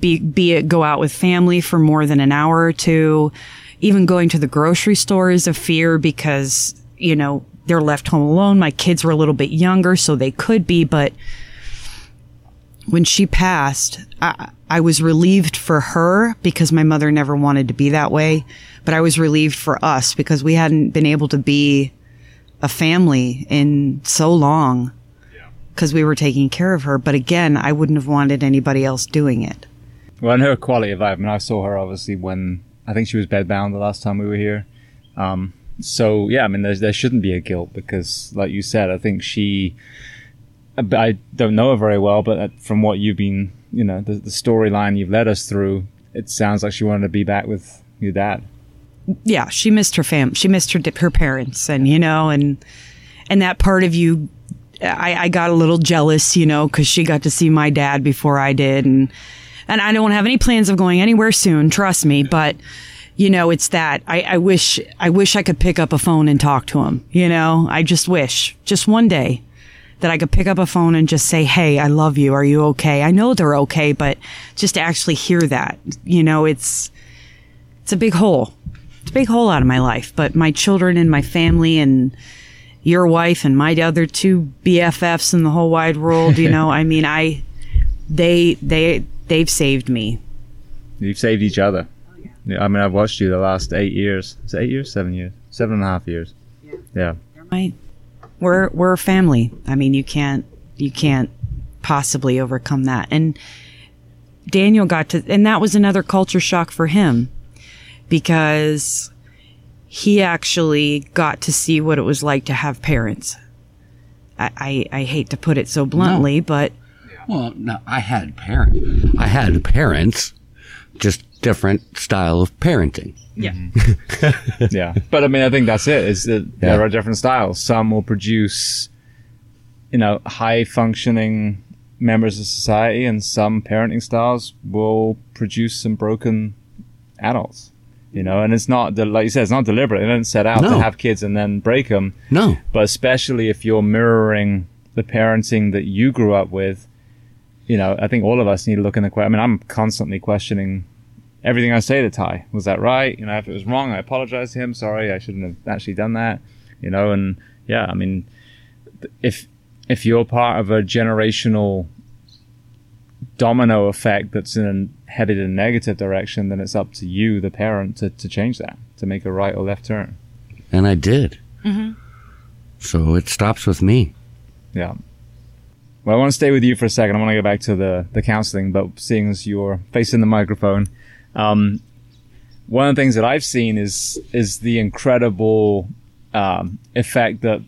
be, be it go out with family for more than an hour or two. Even going to the grocery store is a fear because, you know, they're left home alone. My kids were a little bit younger, so they could be, but when she passed, I, I was relieved for her because my mother never wanted to be that way, but I was relieved for us because we hadn't been able to be a family in so long because we were taking care of her. But again, I wouldn't have wanted anybody else doing it. Well, and her quality of life. I mean, I saw her obviously when I think she was bedbound the last time we were here. Um, so yeah, I mean, there shouldn't be a guilt because, like you said, I think she. I don't know her very well, but from what you've been, you know, the, the storyline you've led us through, it sounds like she wanted to be back with your dad. Yeah, she missed her fam. She missed her her parents, and you know, and and that part of you I, I, got a little jealous, you know, because she got to see my dad before I did, and and I don't have any plans of going anywhere soon. Trust me, but you know, it's that I, I wish I wish I could pick up a phone and talk to him. You know, I just wish just one day that I could pick up a phone and just say, "Hey, I love you. Are you okay?" I know they're okay, but just to actually hear that, you know, it's it's a big hole. It's a big hole out of my life. But my children and my family and your wife and my other two BFFs in the whole wide world, you know, I mean, I they they they've saved me. You've saved each other. yeah. I mean, I've watched you the last eight years. Is it eight years? Seven years? Seven and a half years. Yeah. Yeah. Right. We're we're a family. I mean, you can't you can't possibly overcome that. And Daniel got to, and that was another culture shock for him because he actually got to see what it was like to have parents. I, I, I hate to put it so bluntly, no. but well, no, I had parents. I had parents, just different style of parenting. Yeah. Mm-hmm. [laughs] yeah. But I mean, I think that's it. Is that yeah. there are different styles. Some will produce, you know, high functioning members of society, and some parenting styles will produce some broken adults. You know, and it's not like you said, it's not deliberate. They don't set out no. to have kids and then break them. No. But especially if you're mirroring the parenting that you grew up with, you know, I think all of us need to look in the question. I mean, I'm constantly questioning everything I say to Ty. Was that right? You know, if it was wrong, I apologize to him. Sorry, I shouldn't have actually done that. You know, and yeah, I mean, if if you're part of a generational domino effect that's in headed in a negative direction, then it's up to you, the parent, to, to change that, to make a right or left turn. And I did. Mm-hmm. So it stops with me. Yeah. Well, I want to stay with you for a second. I want to go back to the, the counseling, but seeing as you're facing the microphone, um, one of the things that I've seen is is the incredible um, effect that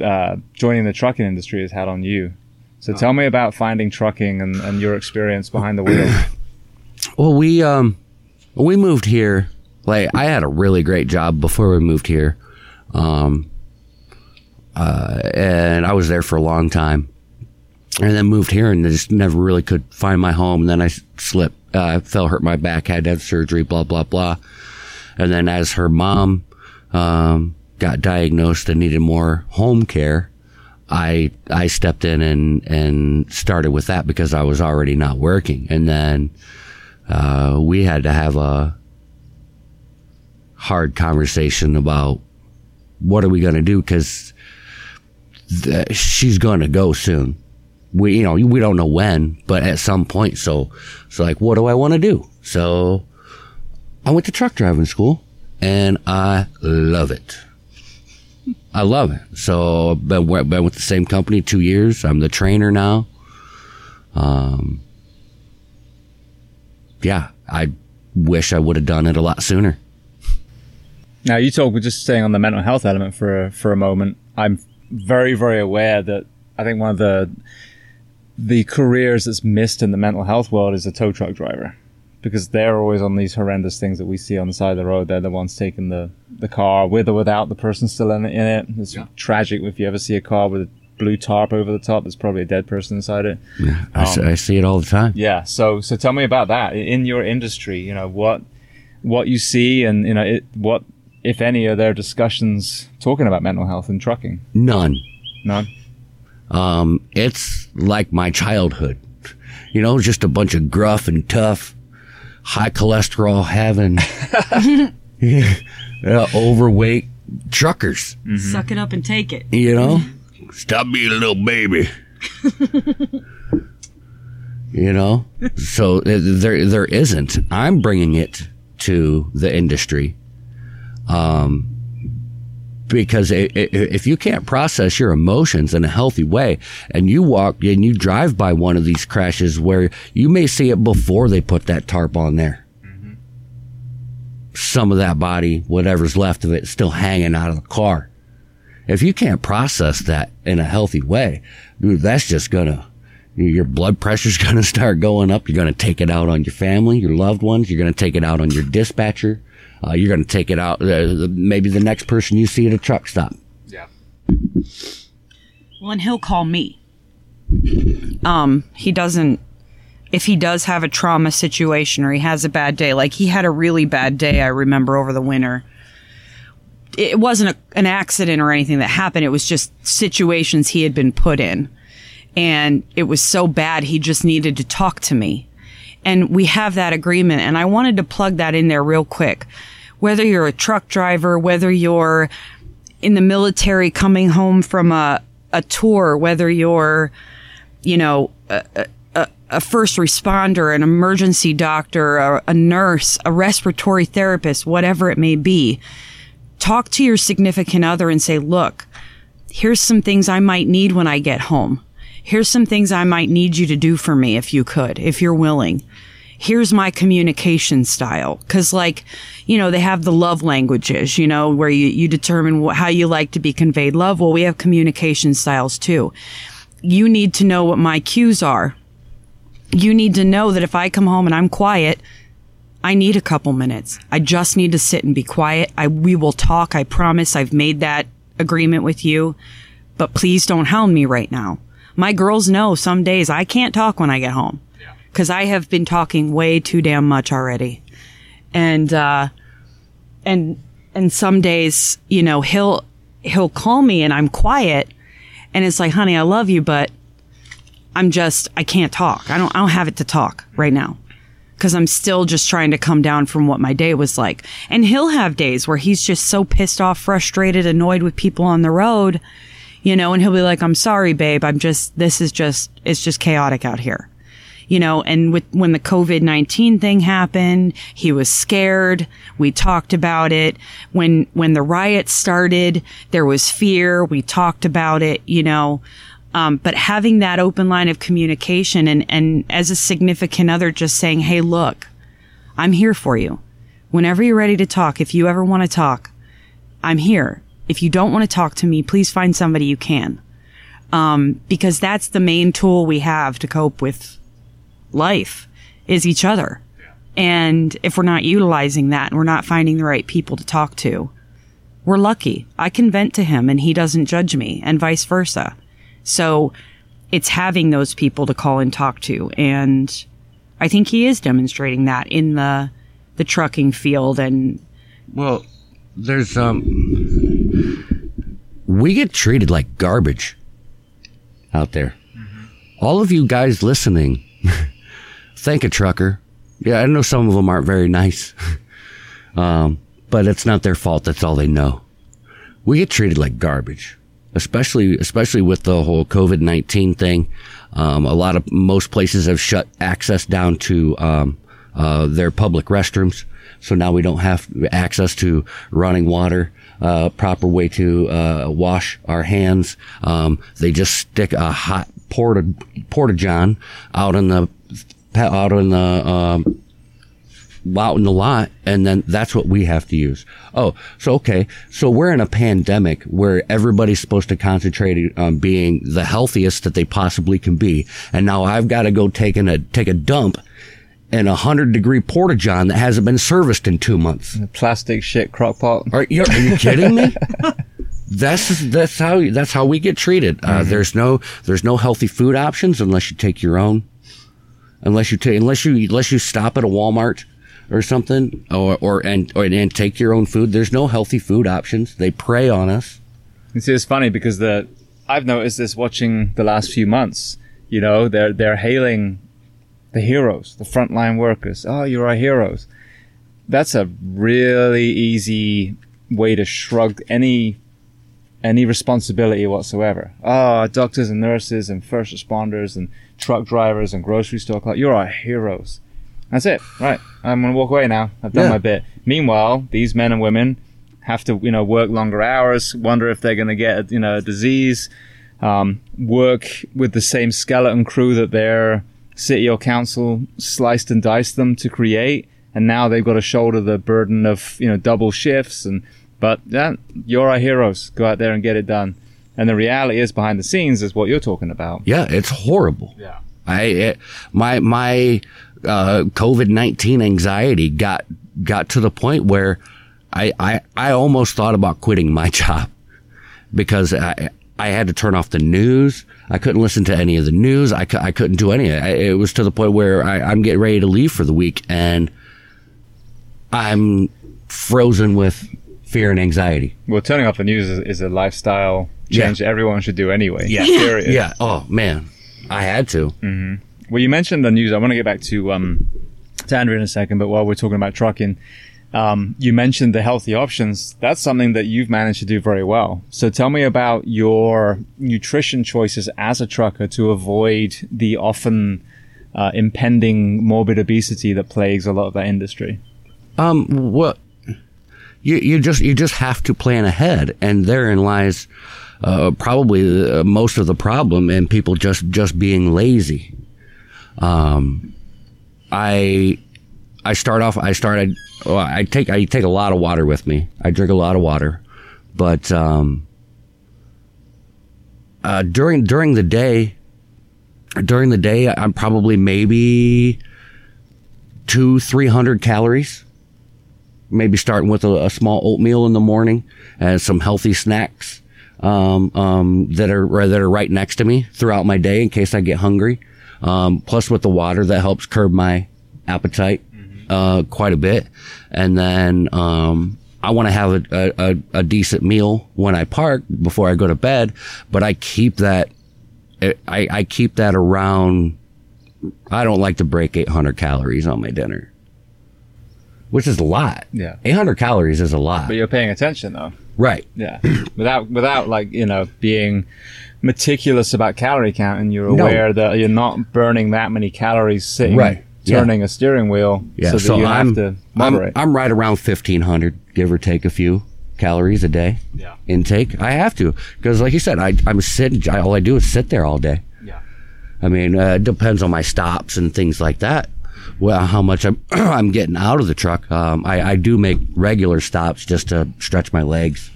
uh, joining the trucking industry has had on you. So tell me about finding trucking and, and your experience behind the wheel. [clears throat] well, we um, we moved here. Like I had a really great job before we moved here, um, uh, and I was there for a long time and then moved here and just never really could find my home. And then I slipped, uh, fell, hurt my back, had to have surgery, blah, blah, blah. And then as her mom, um, got diagnosed and needed more home care, I, I stepped in and, and started with that because I was already not working. And then, uh, we had to have a, hard conversation about what are we going to do because th- she's going to go soon. We, you know, we don't know when, but at some point. So, so like, what do I want to do? So I went to truck driving school and I love it. I love it. So been, been with the same company two years. I'm the trainer now. Um, yeah, I wish I would have done it a lot sooner. Now you talk just staying on the mental health element for a, for a moment. I'm very very aware that I think one of the the careers that's missed in the mental health world is a tow truck driver because they're always on these horrendous things that we see on the side of the road. They're the ones taking the, the car with or without the person still in, in it. It's yeah. tragic if you ever see a car with a blue tarp over the top. There's probably a dead person inside it. Yeah, I, um, see, I see it all the time. Yeah. So so tell me about that in your industry. You know what what you see and you know it, what if any, are there discussions talking about mental health in trucking? None. None. Um, it's like my childhood. You know, just a bunch of gruff and tough, high cholesterol having, [laughs] uh, overweight truckers. Mm-hmm. Suck it up and take it. You know, stop being a little baby. [laughs] you know, so uh, there there isn't. I'm bringing it to the industry um, because it, it, if you can't process your emotions in a healthy way and you walk and you drive by one of these crashes where you may see it before they put that tarp on there. Mm-hmm. Some of that body, whatever's left of it, still hanging out of the car. If you can't process that in a healthy way, dude, that's just gonna, your blood pressure's [laughs] gonna start going up. You're gonna take it out on your family, your loved ones. You're gonna take it out on your dispatcher uh, you're going to take it out. Uh, maybe the next person you see at a truck stop. Yeah. Well, and he'll call me. Um, he doesn't. If he does have a trauma situation or he has a bad day, like he had a really bad day, I remember over the winter. It wasn't a, an accident or anything that happened. It was just situations he had been put in. And it was so bad, he just needed to talk to me and we have that agreement. And I wanted to plug that in there real quick. Whether you're a truck driver, whether you're in the military coming home from a, a tour, whether you're, you know, a, a, a first responder, an emergency doctor, a, a nurse, a respiratory therapist, whatever it may be, talk to your significant other and say, look, here's some things I might need when I get home here's some things I might need you to do for me if you could, if you're willing. Here's my communication style. Cause like, you know, they have the love languages, you know, where you, you determine how you like to be conveyed love. Well, we have communication styles too. You need to know what my cues are. You need to know that if I come home and I'm quiet, I need a couple minutes. I just need to sit and be quiet. I, we will talk. I promise I've made that agreement with you, but please don't hound me right now my girls know some days I can't talk when I get home because I have been talking way too damn much already. And, uh, and, and some days, you know, he'll, he'll call me and I'm quiet and it's like, honey, I love you, but I'm just, I can't talk. I don't, I don't have it to talk right now because I'm still just trying to come down from what my day was like. And he'll have days where he's just so pissed off, frustrated, annoyed with people on the road you know, and he'll be like, I'm sorry, babe. I'm just, this is just, it's just chaotic out here. You know, and with, when the COVID-19 thing happened, he was scared. We talked about it. When, when the riots started, there was fear. We talked about it, you know. Um, but having that open line of communication and, and as a significant other, just saying, Hey, look, I'm here for you. Whenever you're ready to talk, if you ever want to talk, I'm here. If you don't want to talk to me, please find somebody you can. Um, because that's the main tool we have to cope with life is each other. Yeah. And if we're not utilizing that and we're not finding the right people to talk to, we're lucky. I can vent to him and he doesn't judge me and vice versa. So it's having those people to call and talk to. And I think he is demonstrating that in the, the trucking field and. Well, there's, um, we get treated like garbage out there. Mm-hmm. All of you guys listening, [laughs] thank a trucker. Yeah, I know some of them aren't very nice. [laughs] um, but it's not their fault. That's all they know. We get treated like garbage, especially especially with the whole COVID nineteen thing. Um, a lot of most places have shut access down to um, uh, their public restrooms, so now we don't have access to running water. Uh, proper way to uh, wash our hands. Um, they just stick a hot porta porta john out in the out in the um, out in the lot, and then that's what we have to use. Oh, so okay, so we're in a pandemic where everybody's supposed to concentrate on being the healthiest that they possibly can be, and now I've got to go take a take a dump in a hundred degree porta john that hasn't been serviced in two months. Plastic shit crock pot. Are you, are you kidding me? [laughs] that's that's how that's how we get treated. Uh, Mm-hmm. There's no there's no healthy food options unless you take your own. Unless you take unless you unless you stop at a Walmart or something or or and or and take your own food. There's no healthy food options. They prey on us. You see, it's funny because the I've noticed this watching the last few months. You know, they're they're hailing the heroes, the frontline workers. Oh, you're our heroes. That's a really easy way to shrug any any responsibility whatsoever. Oh, doctors and nurses and first responders and truck drivers and grocery store clerks, you're our heroes. That's it. Right. I'm gonna walk away now. I've done Yeah. my bit. Meanwhile, these men and women have to, you know, work longer hours, wonder if they're gonna get, you know, a disease, um, work with the same skeleton crew that their city or council sliced and diced them to create, and now they've got to shoulder the burden of, you know, double shifts and but yeah, you're our heroes. Go out there and get it done. And the reality is behind the scenes is what you're talking about. Yeah, it's horrible. Yeah. I it, my my uh, COVID nineteen anxiety got got to the point where I, I I almost thought about quitting my [laughs] job because I I had to turn off the news. I couldn't listen to any of the news. I, cou- I couldn't do any. of it. I, it was to the point where I, I'm getting ready to leave for the week and I'm frozen with fear and anxiety. Well, turning off the news is, is a lifestyle change that everyone should do anyway. Yeah. Period. [laughs] Yeah. Oh man, I had to. Well, you mentioned the news. I want to get back to um, to Andrea in a second, but while we're talking about trucking, um, you mentioned the healthy options. That's something that you've managed to do very well. So tell me about your nutrition choices as a trucker to avoid the often uh, impending morbid obesity that plagues a lot of that industry. Um, what you you just you just have to plan ahead, and therein lies uh, probably uh, most of the problem, and people just just being lazy. Um, I I start off. I started. Well, I take I take a lot of water with me. I drink a lot of water, but um, uh, during during the day, during the day, I'm probably maybe two three hundred calories maybe starting with a, a small oatmeal in the morning and some healthy snacks um, um, that are that are right next to me throughout my day in case I get hungry. Um, plus with the water that helps curb my appetite uh, quite a bit, and then um, I want to have a, a, a, decent meal when I park before I go to bed, but I keep that I, I keep that around. I don't like to break 800 calories on my dinner which is a lot. Yeah. 800 calories is a lot. But you're paying attention though. right. Yeah. [clears throat] without without like, you know, being meticulous about calorie count and you're No. aware that you're not burning that many calories sitting Right. Yeah. turning a steering wheel Yeah. so So, you I'm, have to I'm. I'm right around 1500, give or take a few calories a day Yeah. intake. I have to. Because like you said, I, I'm sitting, I, all I do is sit there all day. Yeah. I mean, uh, it depends on my stops and things like that. Well, how much I'm, [clears throat] I'm getting out of the truck. Um, I, I do make regular stops just to stretch my legs.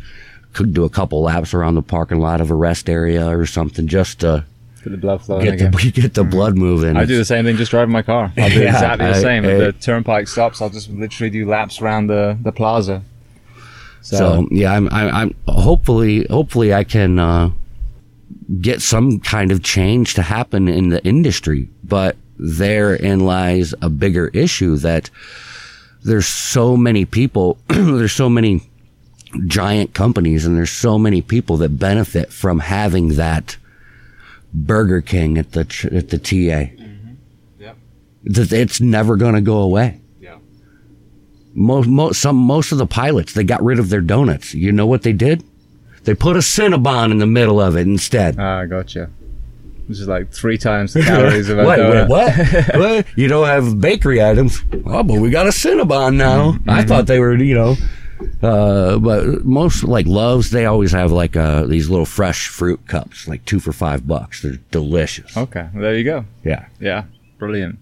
Could do a couple laps around the parking lot of a rest area or something just to Get the blood flowing get again. the, [laughs] get the blood moving. I do the same thing just driving my car. I'll do Yeah, exactly the I- same. I- If the turnpike stops, I'll just literally do laps around the, the plaza. So, So yeah, I'm, I'm, I'm hopefully, hopefully I can, uh, get some kind of change to happen in the industry, but therein lies a bigger issue that there's so many people, [clears throat] there's so many giant companies and there's so many people that benefit from having that Burger King at the, tr- at the TA. Yep. It's never going to go away. Yeah. most, most some most of the pilots they got rid of their donuts. You know what they did? They put a Cinnabon in the middle of it instead. Ah, gotcha. Which is like three times the [laughs] calories of a wait, donut. what? [laughs] what? You don't have bakery items? Oh, but we got a Cinnabon now. Mm-hmm. I thought they were, you know, uh, but most like Loves, they always have like uh, these little fresh fruit cups, like two for five bucks. They're delicious. Okay, well, there you go. Yeah. Yeah, brilliant.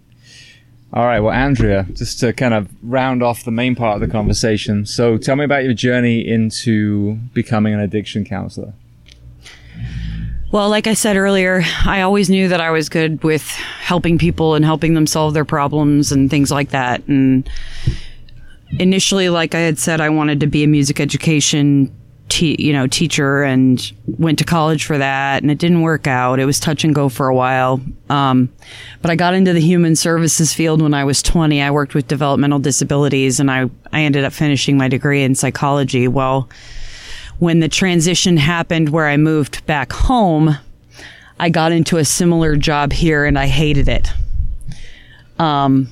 All right, well, Andrea, just to kind of round off the main part of the conversation. So, tell me about your journey into becoming an addiction counselor. Well, like I said earlier, I always knew that I was good with helping people and helping them solve their problems and things like that. And initially, like I had said, I wanted to be a music education, te- you know, teacher, and went to college for that. And it didn't work out. It was touch and go for a while. Um, but I got into the human services field when I was 20. I worked with developmental disabilities, and I I ended up finishing my degree in psychology. Well when the transition happened where I moved back home, I got into a similar job here and I hated it. Um,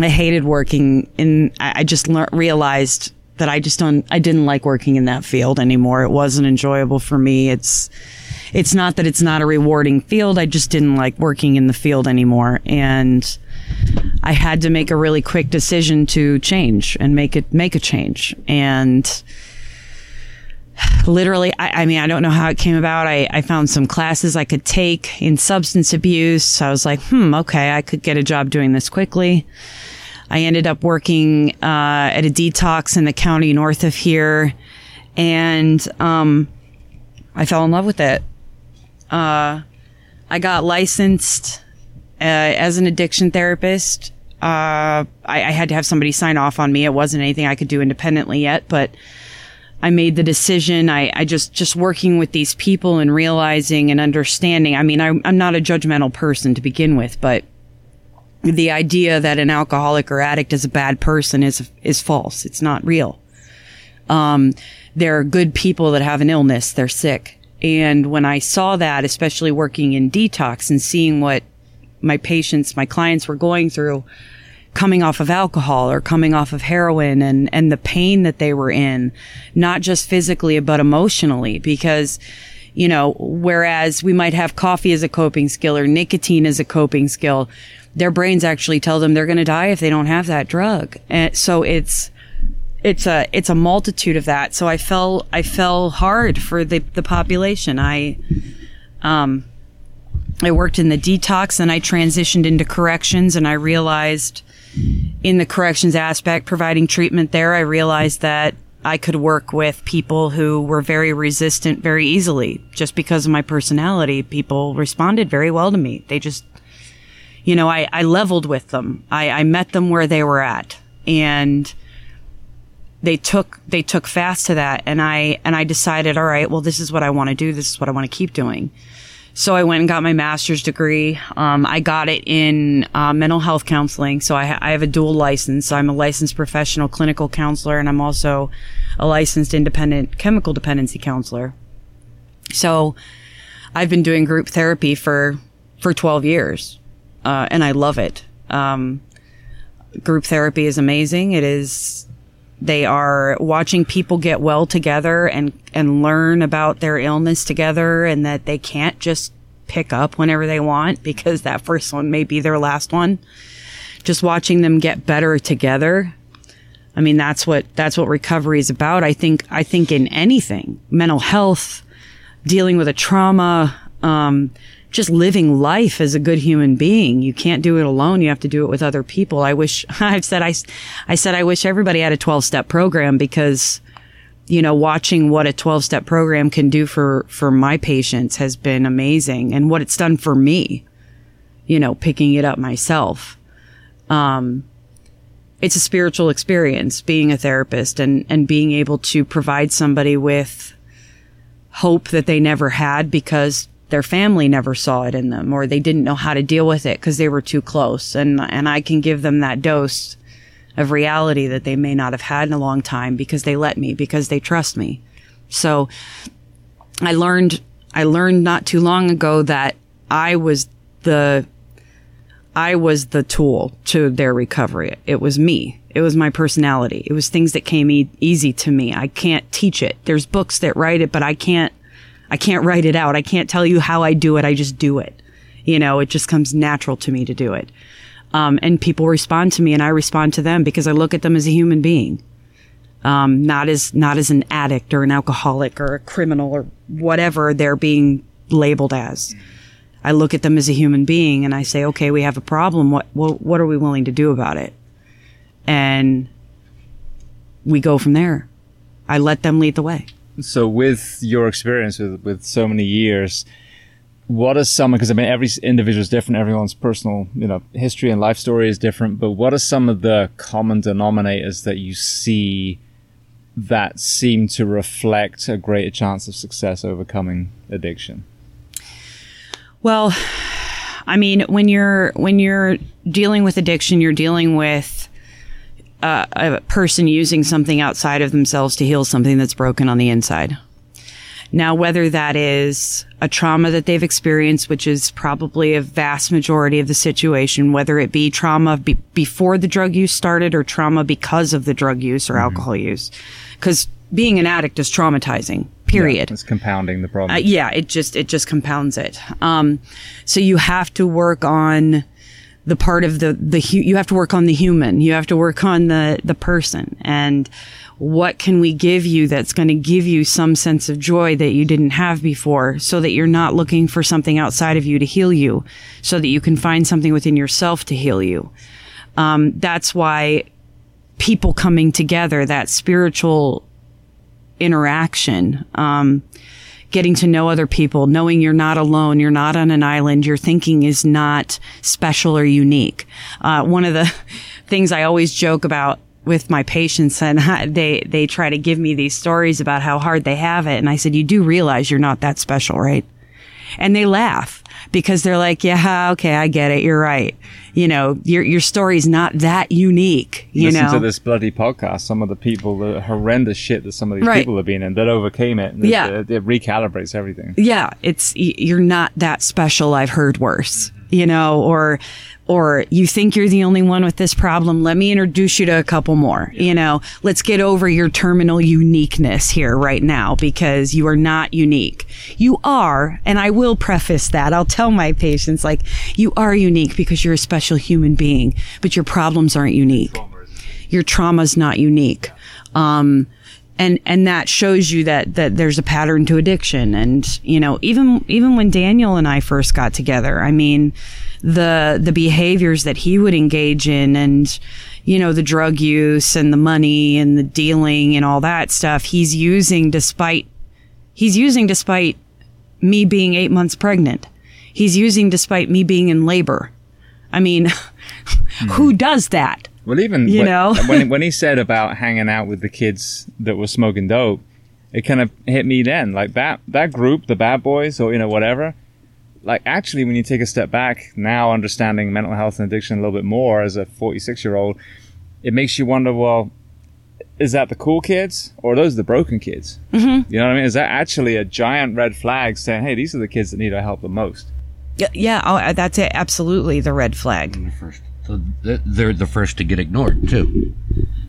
I hated working in, I just realized that I just don't, I didn't like working in that field anymore. It wasn't enjoyable for me. It's, it's not that it's not a rewarding field. I just didn't like working in the field anymore. And I had to make a really quick decision to change and make it, make a change. And, literally I, I mean i don't know how it came about. I, I found some classes i could take in substance abuse. So i was like hmm okay i could get a job doing this quickly. I ended up working uh, at a detox in the county north of here. And um, i fell in love with it. Uh, i got licensed uh, as an addiction therapist. Uh, I, I had to have somebody sign off on me. It wasn't anything i could do independently yet but I made the decision. I, I just, just working with these people and realizing and understanding. I mean, I, I'm not a judgmental person to begin with, but the idea that an alcoholic or addict is a bad person is, is false. It's not real. Um, there are good people that have an illness. They're sick. And when I saw that, especially working in detox and seeing what my patients, my clients were going through, coming off of alcohol or coming off of heroin and, and the pain that they were in, not just physically, but emotionally, because, you know, whereas we might have coffee as a coping skill or nicotine as a coping skill, their brains actually tell them they're going to die if they don't have that drug. And so it's, it's a, it's a multitude of that. So I fell, I fell hard for the, the population. I, um, I worked in the detox and I transitioned into corrections and I realized in the corrections aspect, providing treatment there, I realized that I could work with people who were very resistant very easily. Just because of my personality, people responded very well to me. They just, you know, I, I leveled with them. I, I met them where they were at and they took, they took fast to that. And I, and I decided, all right, well, this is what I want to do. This is what I want to keep doing. So I went and got my master's degree. Um, I got it in uh, mental health counseling. So I, ha- I have a dual license. I'm a licensed professional clinical counselor, and I'm also a licensed independent chemical dependency counselor. So I've been doing group therapy for for 12 years, uh, and I love it. Um, group therapy is amazing. It is. They are watching people get well together and, and learn about their illness together and that they can't just pick up whenever they want because that first one may be their last one. Just watching them get better together. I mean, that's what, that's what recovery is about. I think, I think in anything, mental health, dealing with a trauma, um, just living life as a good human being. You can't do it alone. You have to do it with other people. I wish [laughs] I've said, I, I said, I wish everybody had a 12 step program because, you know, watching what a 12 step program can do for, for my patients has been amazing and what it's done for me, you know, picking it up myself. Um, it's a spiritual experience being a therapist and, and being able to provide somebody with hope that they never had because their family never saw it in them or they didn't know how to deal with it because they were too close and and I can give them that dose of reality that they may not have had in a long time because they let me because they trust me so I learned I learned not too long ago that I was the I was the tool to their recovery. It was me. It was my personality. It was things that came e- easy to me. I can't teach it. There's books that write it, but I can't, I can't write it out. I can't tell you how I do it. I just do it. You know, it just comes natural to me to do it. Um, and people respond to me and I respond to them because I look at them as a human being. Um, not as, not as an addict or an alcoholic or a criminal or whatever they're being labeled as. I look at them as a human being and I say, okay, we have a problem. What, what, what are we willing to do about it? And we go from there. I let them lead the way. So, with your experience with, with so many years, what are some, because I mean, every individual is different, everyone's personal, you know, history and life story is different, but what are some of the common denominators that you see that seem to reflect a greater chance of success overcoming addiction? Well, I mean, when you're when you're dealing with addiction, you're dealing with uh, a person using something outside of themselves to heal something that's broken on the inside. Now, whether that is a trauma that they've experienced, which is probably a vast majority of the situation, whether it be trauma be- before the drug use started or trauma because of the drug use or alcohol use, because being an addict is traumatizing. Period. It's compounding the problem. Uh, yeah, it just it just compounds it. Um, so you have to work on the part of the the you have to work on the human. You have to work on the the person and what can we give you that's going to give you some sense of joy that you didn't have before so that you're not looking for something outside of you to heal you so that you can find something within yourself to heal you um, that's why people coming together that spiritual interaction um, getting to know other people, knowing you're not alone, you're not on an island, your thinking is not special or unique. Uh, one of the [laughs] things I always joke about with my patients and [laughs] they, they try to give me these stories about how hard they have it. And I said, you do realize you're not that special, right? And they laugh because they're like, yeah, okay, I get it. You're right. You know, your, your story's not that unique, you Listen know? to this bloody podcast. Some of the people, the horrendous shit that some of these Right. people have been in, that overcame it. Yeah. it, it recalibrates everything. yeah, it's you're not that special. I've heard worse, you know, or or you think you're the only one with this problem. Let me introduce you to a couple more. You know, let's get over your terminal uniqueness here right now because you are not unique. You are, and I will preface that. I'll tell my patients like you are unique because you're a special human being, but your problems aren't unique. Your trauma's not unique. Um, and and that shows you that that there's a pattern to addiction and you know even even when Daniel and I first got together I mean the the behaviors that he would engage in and you know the drug use and the money and the dealing and all that stuff he's using despite he's using despite me being 8 months pregnant he's using despite me being in labor I mean [laughs] who hmm. does that Well, even You when, know? when when he [laughs] said about hanging out with the kids that were smoking dope, it kind of hit me then. Like that that group, the bad boys, or you know whatever. Like actually, when you take a step back now, understanding mental health and addiction a little bit more as a 46 year old, it makes you wonder. Well, is that the cool kids or are those the broken kids? Mm-hmm. You know what I mean? Is that actually a giant red flag saying, "Hey, these are the kids that need our help the most"? Yeah, yeah, oh, that's it. Absolutely, the red flag. First. So th- they're the first to get ignored too.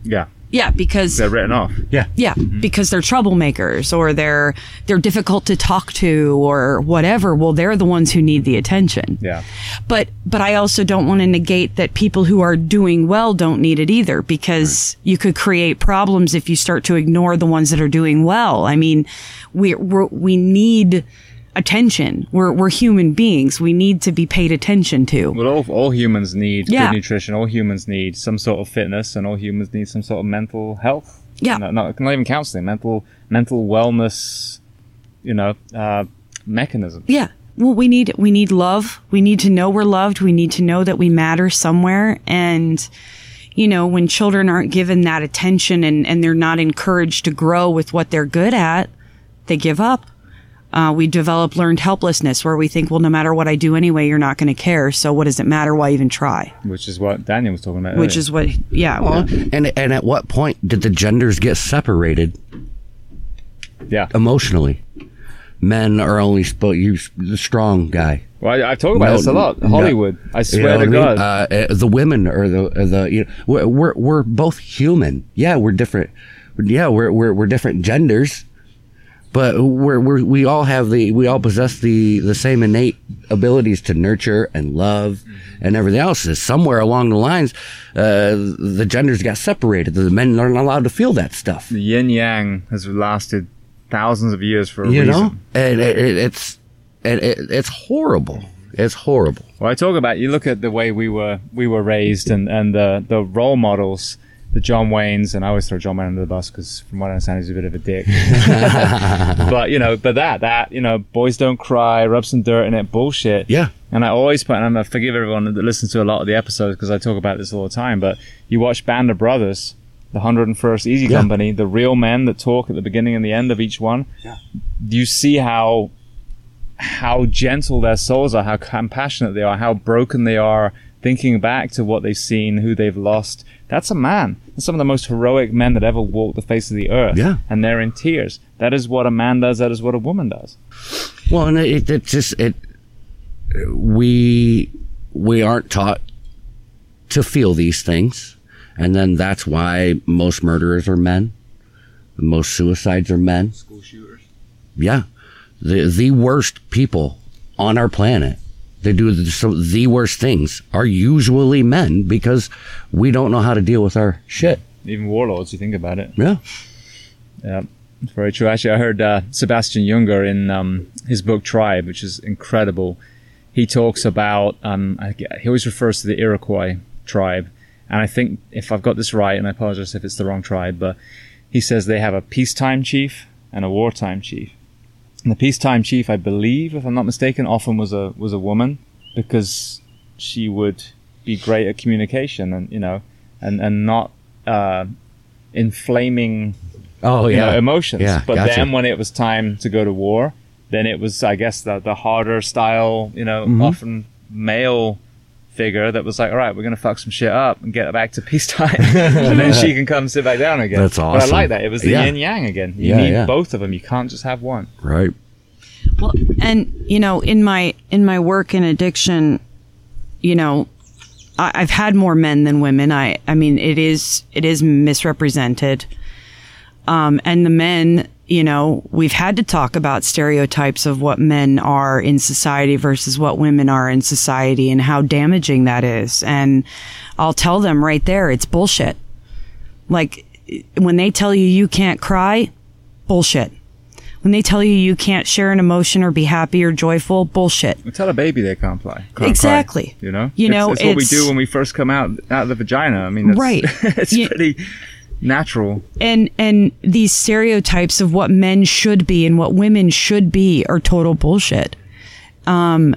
Yeah, Yeah, because they're written off. Yeah. yeah, mm-hmm. because they're troublemakers or they're they're difficult to talk to or whatever. Well, they're the ones who need the attention. Yeah. But but I also don't want to negate that people who are doing well don't need it either because you could create problems if you start to ignore the ones that are doing well. I mean, we we're, we need attention. We're we're human beings. We need to be paid attention to. Well, all, all humans need Yeah. good nutrition. All humans need some sort of fitness, and all humans need some sort of mental health. Yeah. not, not, not even counseling, mental mental wellness. You know, uh, mechanism. Yeah. Well, we need we need love. We need to know we're loved. We need to know that we matter somewhere. And you know, when children aren't given that attention and and they're not encouraged to grow with what they're good at, they give up. Uh, we develop learned helplessness where we think, well, no matter what I do anyway, you're not going to care. So what does it matter? Why even try? Which is what Daniel was talking about. Which earlier. is what, yeah. Well, and and at what point did the genders get separated yeah, emotionally? men are only supposed you the strong guy. Well, I, I talk about No, this a lot. no. Hollywood. I You swear know to what I mean? God. Uh, uh, the women are the the you know we're, we're we're both human. Yeah, we're different. Yeah, we're we're we're different genders, but we're we're we all have the we all possess the the same innate abilities to nurture and love and everything else. Is somewhere along the lines, uh, the genders got separated. The men aren't allowed to feel that stuff. the yin yang has lasted thousands of years for a You reason. know, and it, it, it's and it, it's horrible. It's horrible. Well, I talk about you look at the way we were we were raised and and the the role models, the John Waynes, and I always throw John Wayne under the bus because from what I understand he's a bit of a dick. [laughs] but you know, but that that you know, boys don't cry, rub some dirt in it, bullshit. Yeah. And I always put, and I'm gonna forgive everyone that listens to a lot of the episodes because I talk about this all the time. But you watch Band of Brothers, the 101st Easy Yeah. Company, the real men that talk at the beginning and the end of each one. Yeah. You see how how gentle their souls are, how compassionate they are, how broken they are, thinking back to what they've seen, who they've lost. That's a man. That's some of the most heroic men that ever walked the face of the earth. Yeah. And they're in tears. That is what a man does. That is what a woman does. Well, and it, it just it we we aren't taught to feel these things, and then that's why most murderers are men, most suicides are men. School shooters. Yeah, the the worst people on our planet. They do the, the worst things are usually men because we don't know how to deal with our shit. Even warlords, you think about it. Yeah. Yeah, very true. Actually, I heard uh, Sebastian Junger in um, his book Tribe, which is incredible. He talks about, um, I, he always refers to the Iroquois tribe. And I think, if I've got this right, and I apologize if it's the wrong tribe, but he says they have a peacetime chief and a wartime chief. And the peacetime chief, I believe, if I'm not mistaken, often was a was a woman because she would be great at communication and you know, and and not uh, inflaming Oh yeah. know, emotions. Yeah, but gotcha. then when it was time to go to war, then it was, I guess, the, the harder style, you know, Mm-hmm. often male figure that was like, all right, we're going to fuck some shit up and get back to peacetime. [laughs] and then she can come sit back down again. That's But I like that. It was the Yeah. yin yang again. You Yeah, need yeah. both of them. You can't just have one. Right. Well, and you know, in my in my work in addiction, you know, I, I've had more men than women. I I mean, it is it is misrepresented. Um, and the men, you know, we've had to talk about stereotypes of what men are in society versus what women are in society and how damaging that is. And I'll tell them right there, it's bullshit. Like when they tell you you can't cry, bullshit. When they tell you you can't share an emotion or be happy or joyful, bullshit. Tell a baby they can't fly. can't cry, Exactly. you know? You It's- know, it's, what we do when we first come out, out of the vagina. I mean, that's, Right. [laughs] it's Yeah. pretty natural. and and these stereotypes of what men should be and what women should be are total bullshit. Um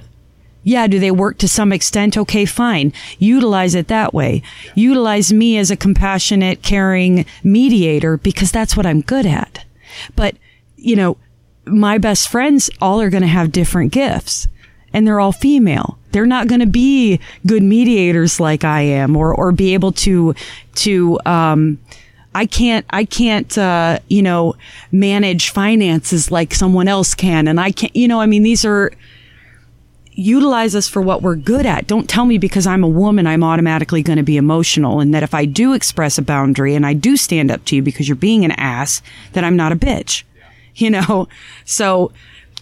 yeah, do they work to some extent? Okay, fine. Utilize it that way. Utilize me as a compassionate, caring mediator because that's what I'm good at. But, you know, my best friends all are going to have different gifts and they're all female. They're not going to be good mediators like I am or, or be able to, to, um, I can't, I can't, uh, you know, manage finances like someone else can. And I can't, you know, I mean, these are, utilize us for what we're good at. Don't tell me because I'm a woman, I'm automatically going to be emotional. And that if I do express a boundary and I do stand up to you because you're being an ass, that I'm not a bitch. You [laughs] know? So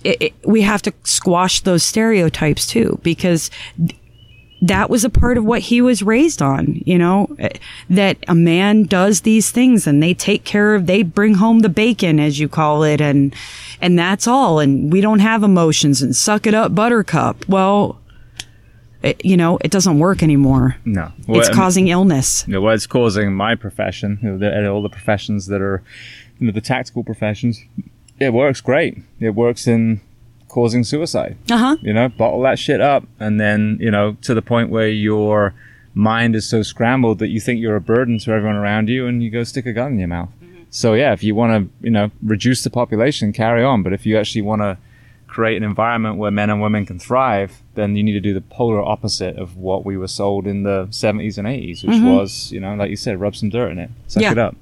it, it, we have to squash those stereotypes too, because that was a part of what he was raised on, you know, that a man does these things and they take care of, they bring home the bacon, as you call it, and, and that's all. And we don't have emotions and suck it up, buttercup. Well, it, you know, it doesn't work anymore. No. It's Well, I mean- causing illness. you know, what it's causing my profession, you know, the, and all the professions that are, you know, the tactical professions, it works great. It works in causing suicide. Uh huh. You know, bottle that shit up, and then you know, to the point where your mind is so scrambled that you think you're a burden to everyone around you, and you go stick a gun in your mouth. So yeah, if you want to, you know, reduce the population, carry on. But if you actually want to create an environment where men and women can thrive, then you need to do the polar opposite of what we were sold in the 70s and 80s, which was, you know, like you said, rub some dirt in it, suck Yeah. it up.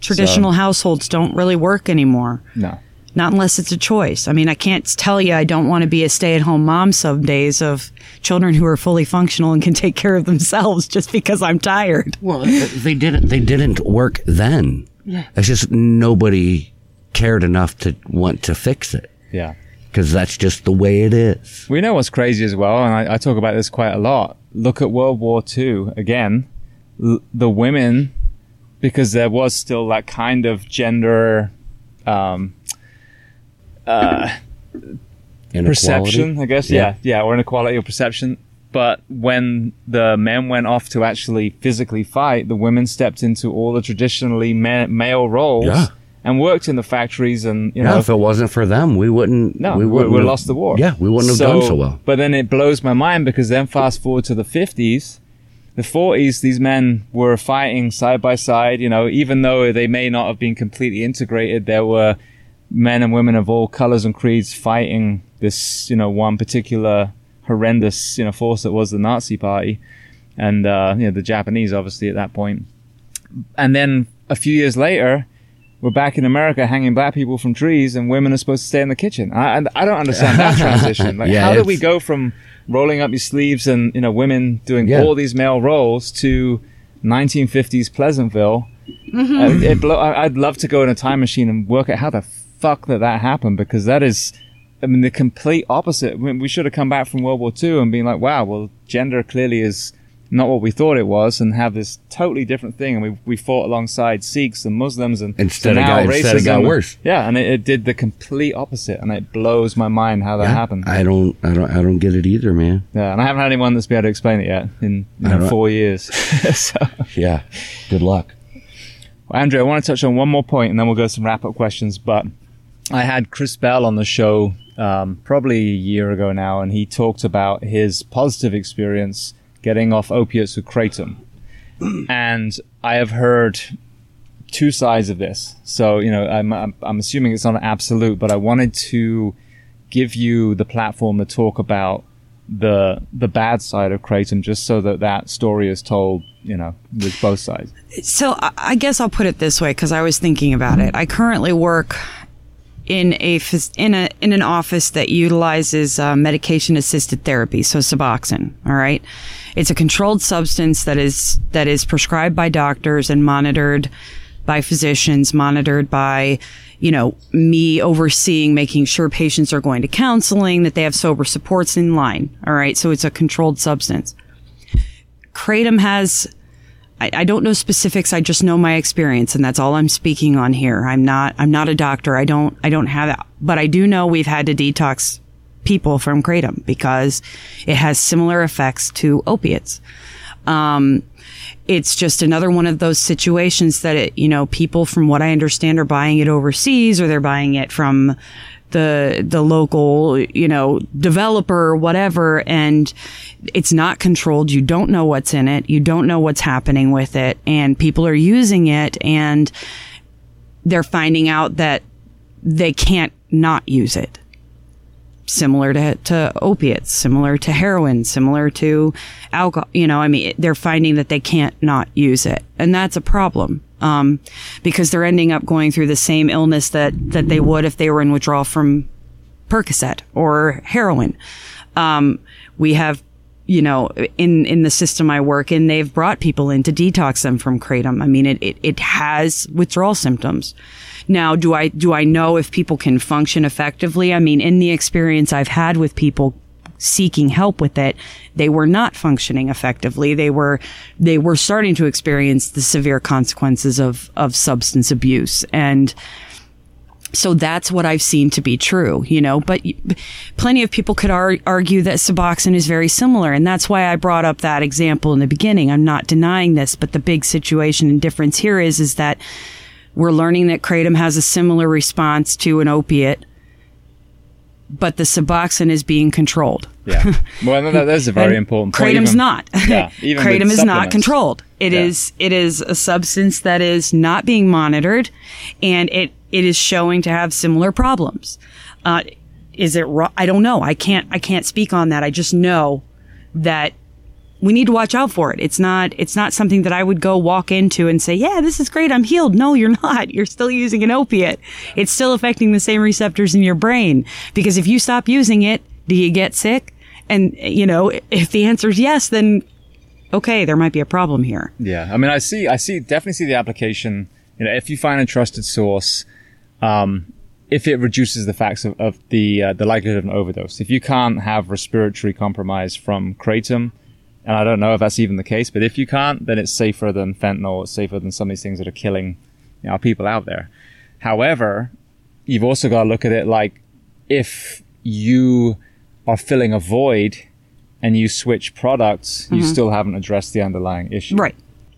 Traditional households don't really work anymore. No. Not unless it's a choice. I mean, I can't tell you I don't want to be a stay at home mom some days of children who are fully functional and can take care of themselves just because I'm tired. Well, they didn't. They didn't work then. Yeah. It's just nobody cared enough to want to fix it Yeah. because that's just the way it is. We know what's crazy as well, and I, I talk about this quite a lot. Look at World War II again. L- the women, because there was still that kind of gender um, Uh, inequality. perception, I guess. Yeah. yeah, or inequality of perception. But when the men went off to actually physically fight, the women stepped into all the traditionally ma- male roles Yeah. and worked in the factories, and you Yeah, know, if it wasn't for them, we wouldn't. No, we wouldn't we lost the war. Yeah, we wouldn't have done so well. But then it blows my mind because then fast forward to the 50s, the 40s, these men were fighting side by side. You know, even though they may not have been completely integrated, there were men and women of all colors and creeds fighting this, you know, one particular horrendous, you know, force that was the Nazi Party, and uh, you know the Japanese, obviously at that point. And then a few years later, we're back in America hanging black people from trees, and women are supposed to stay in the kitchen. I, and I don't understand that [laughs] transition. Like, Yeah, how did we go from rolling up your sleeves and you know women doing Yeah. all these male roles to 1950s Pleasantville? Uh, it blow, I, I'd love to go in a time machine and work out how the fuck that that happened because that is. I mean, the complete opposite. I mean, we should have come back from World War II and been like, wow, well, gender clearly is not what we thought it was and have this totally different thing. And we, we fought alongside Sikhs and Muslims and Instead now got- instead it got racism- worse. Yeah. And it, it did the complete opposite. And it blows my mind how that Yeah, happened. I don't. I don't. I don't get it either, man. yeah. And I haven't had anyone that's been able to explain it yet in you know, four years. [laughs] [laughs] so, Yeah. Good luck. well, Andrea, I want to touch on one more point and then we'll go to some wrap up questions. But I had Chris Bell on the show um, probably a year ago now, and he talked about his positive experience getting off opiates with kratom. and I have heard two sides of this. So, you know, I'm, I'm, I'm assuming it's not absolute, but I wanted to give you the platform to talk about the the bad side of kratom just so that that story is told, you know, with both sides. So I guess I'll put it this way because I was thinking about it. I currently work in a in a in an office that utilizes uh, medication assisted therapy, so Suboxone. All right, it's a controlled substance that is that is prescribed by doctors and monitored by physicians, monitored by you know me overseeing, making sure patients are going to counseling, that they have sober supports in line. All right, so it's a controlled substance. Kratom has I, I don't know specifics. I just know my experience, and that's all I'm speaking on here. I'm not. I'm not a doctor. I don't. I don't have that. But I do know we've had to detox people from kratom because it has similar effects to opiates. Um, it's just another one of those situations that it, you know, people from what I understand are buying it overseas or they're buying it from the, the local, you know, developer whatever. And it's not controlled. You don't know what's in it. You don't know what's happening with it. And people are using it and they're finding out that they can't not use it similar to, to opiates, similar to heroin, similar to alcohol. You know, I mean, they're finding that they can't not use it. And that's a problem. Um, because they're ending up going through the same illness that, that they would if they were in withdrawal from Percocet or heroin. Um, we have, you know, in, in the system I work in, they've brought people in to detox them from kratom. I mean, it, it, it has withdrawal symptoms. Now, do I, do I know if people can function effectively? I mean, in the experience I've had with people seeking help with it, they were not functioning effectively. They were, they were starting to experience the severe consequences of, of substance abuse. And, so that's what I've seen to be true, you know, but plenty of people could ar- argue that Suboxone is very similar. And that's why I brought up that example in the beginning. I'm not denying this, but the big situation and difference here is, is that we're learning that Kratom has a similar response to an opiate, but the Suboxone is being controlled. Yeah. Well, that, that's a very [laughs] important point. Kratom's even- not. Yeah, [laughs] even Kratom is not controlled. It Yeah. is. It is a substance that is not being monitored, and it it is showing to have similar problems. Uh, is it? I don't know. I can't. I can't speak on that. I just know that we need to watch out for it. It's not it's not something that I would go walk into and say, "Yeah, this is great. I'm healed." No, you're [laughs] not. You're still using an opiate. It's still affecting the same receptors in your brain because if you stop using it, do you get sick? And you know, if the answer is yes, then okay, there might be a problem here. Yeah, I mean, I see, I see, definitely see the application. You know, if you find a trusted source, um, if it reduces the facts of, of the uh, the likelihood of an overdose, if you can't have respiratory compromise from kratom, and I don't know if that's even the case, but if you can't, then it's safer than fentanyl. It's safer than some of these things that are killing you know, people out there. However, you've also got to look at it like if you are filling a void and you switch products, you mm-hmm. still haven't addressed the underlying issue. Right.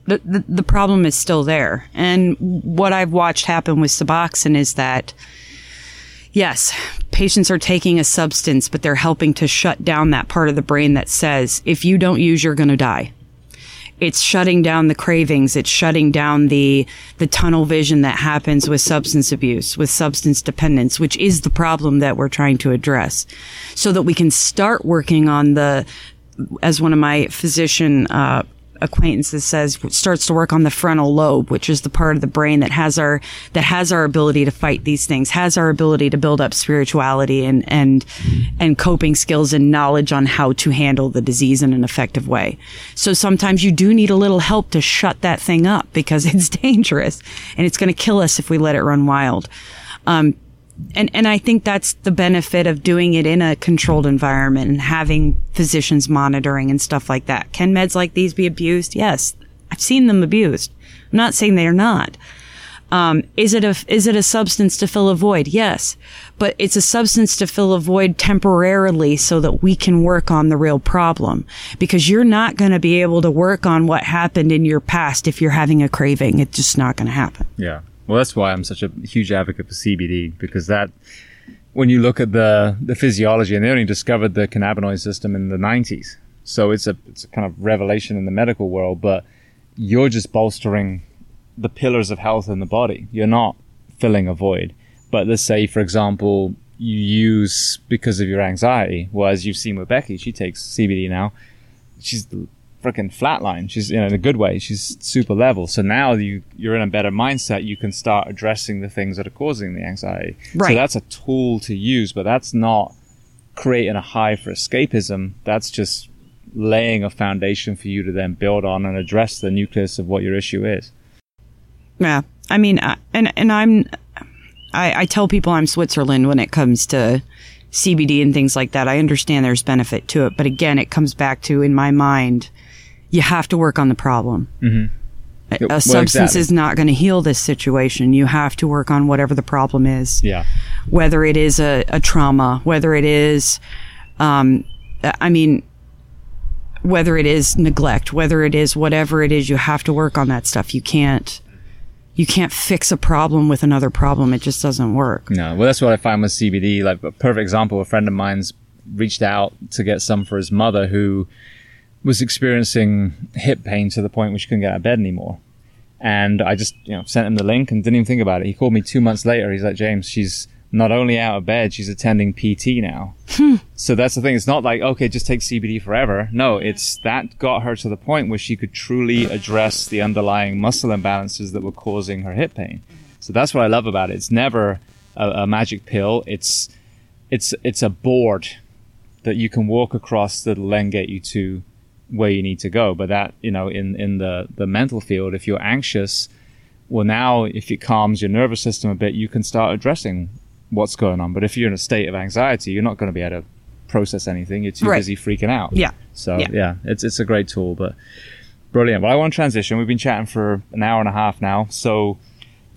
The, the, the problem is still there. And what I've watched happen with Suboxone is that, yes, patients are taking a substance, but they're helping to shut down that part of the brain that says, if you don't use, you're going to die. It's shutting down the cravings. It's shutting down the, the tunnel vision that happens with substance abuse, with substance dependence, which is the problem that we're trying to address so that we can start working on the, as one of my physician, uh, acquaintances says starts to work on the frontal lobe, which is the part of the brain that has our that has our ability to fight these things, has our ability to build up spirituality and and and coping skills and knowledge on how to handle the disease in an effective way. So sometimes you do need a little help to shut that thing up because [laughs] it's dangerous and it's going to kill us if we let it run wild. Um, and and I think that's the benefit of doing it in a controlled environment and having physicians monitoring and stuff like that. Can meds like these be abused? Yes, I've seen them abused. I'm not saying they are not. Um, is it a is it a substance to fill a void? Yes, but it's a substance to fill a void temporarily so that we can work on the real problem. Because you're not going to be able to work on what happened in your past if you're having a craving. It's just not going to happen. Yeah. Well, that's why I'm such a huge advocate for CBD because that, when you look at the the physiology, and they only discovered the cannabinoid system in the 90s, so it's a it's a kind of revelation in the medical world. But you're just bolstering the pillars of health in the body. You're not filling a void. But let's say, for example, you use because of your anxiety. Well, as you've seen with Becky, she takes CBD now. She's freaking flatline. She's you know, in a good way. She's super level. So now you you're in a better mindset. You can start addressing the things that are causing the anxiety. Right. So that's a tool to use, but that's not creating a high for escapism. That's just laying a foundation for you to then build on and address the nucleus of what your issue is. Yeah, I mean, uh, and and I'm, I, I tell people I'm Switzerland when it comes to CBD and things like that. I understand there's benefit to it, but again, it comes back to in my mind, you have to work on the problem. A, a Well, substance exactly. is not going to heal this situation. You have to work on whatever the problem is. Yeah. Whether it is a, a trauma, whether it is, um, I mean, whether it is neglect, whether it is whatever it is, you have to work on that stuff. You can't, you can't fix a problem with another problem. It just doesn't work. No, well, that's what I find with CBD. Like a perfect example, a friend of mine's reached out to get some for his mother who was experiencing hip pain to the point where she couldn't get out of bed anymore. And I just, you know, sent him the link and didn't even think about it. He called me two months later. He's like, James, she's not only out of bed, she's attending PT now. Hmm. so that's the thing. It's not like, okay, just take CBD forever. No, it's that got her to the point where she could truly address the underlying muscle imbalances that were causing her hip pain. So that's what I love about it. It's never a, a magic pill. It's, it's, it's a board that you can walk across that'll then get you to where you need to go. But that, you know, in, in the, the mental field, if you're anxious, well, now if it calms your nervous system a bit, you can start addressing what's going on. But if you're in a state of anxiety, you're not going to be able to process anything. You're too Right. busy freaking out. Yeah. So Yeah. yeah. it's it's a great tool, but brilliant. Well, I want to transition. We've been chatting for an hour and a half now. So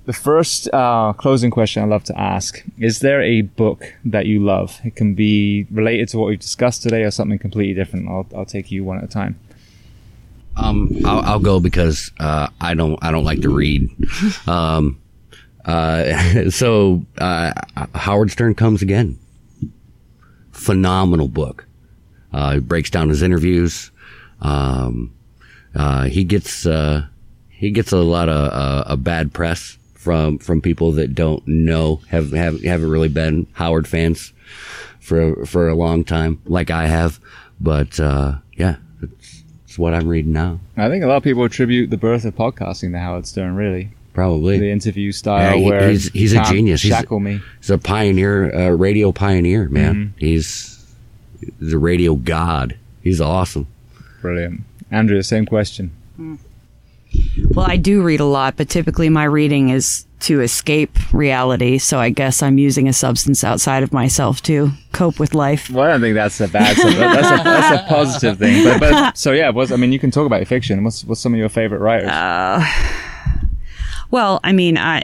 the first uh, closing question I love to ask is there a book that you love? It can be related to what we've discussed today or something completely different. I'll, I'll take you one at a time. Um, I'll, I'll go because uh, I don't I don't like to read. [laughs] Um, uh, [laughs] so uh, Howard Stern comes again. Phenomenal book. Uh, he breaks down his interviews. Um, uh, he gets uh, he gets a lot of uh, a bad press from from people that don't know have have haven't really been Howard fans for for a long time like I have. But uh, yeah, it's, it's It's what I'm reading now. I think a lot of people attribute the birth of podcasting to Howard Stern. Really, Probably. the interview style Yeah, he- where he's- he's a can't genius. He's- me. He's a pioneer, a radio pioneer, man. Mm-hmm. He's he's a radio god. He's awesome. Brilliant. Andrea, same question. Well, I do read a lot, but typically my reading is to escape reality. So I guess I'm using a substance outside of myself to cope with life. Well, I don't think that's a bad. So that's a that's a positive thing. But, but [laughs] so yeah, I mean, you can talk about your fiction. What's what's some of your favorite writers? Well, I mean, I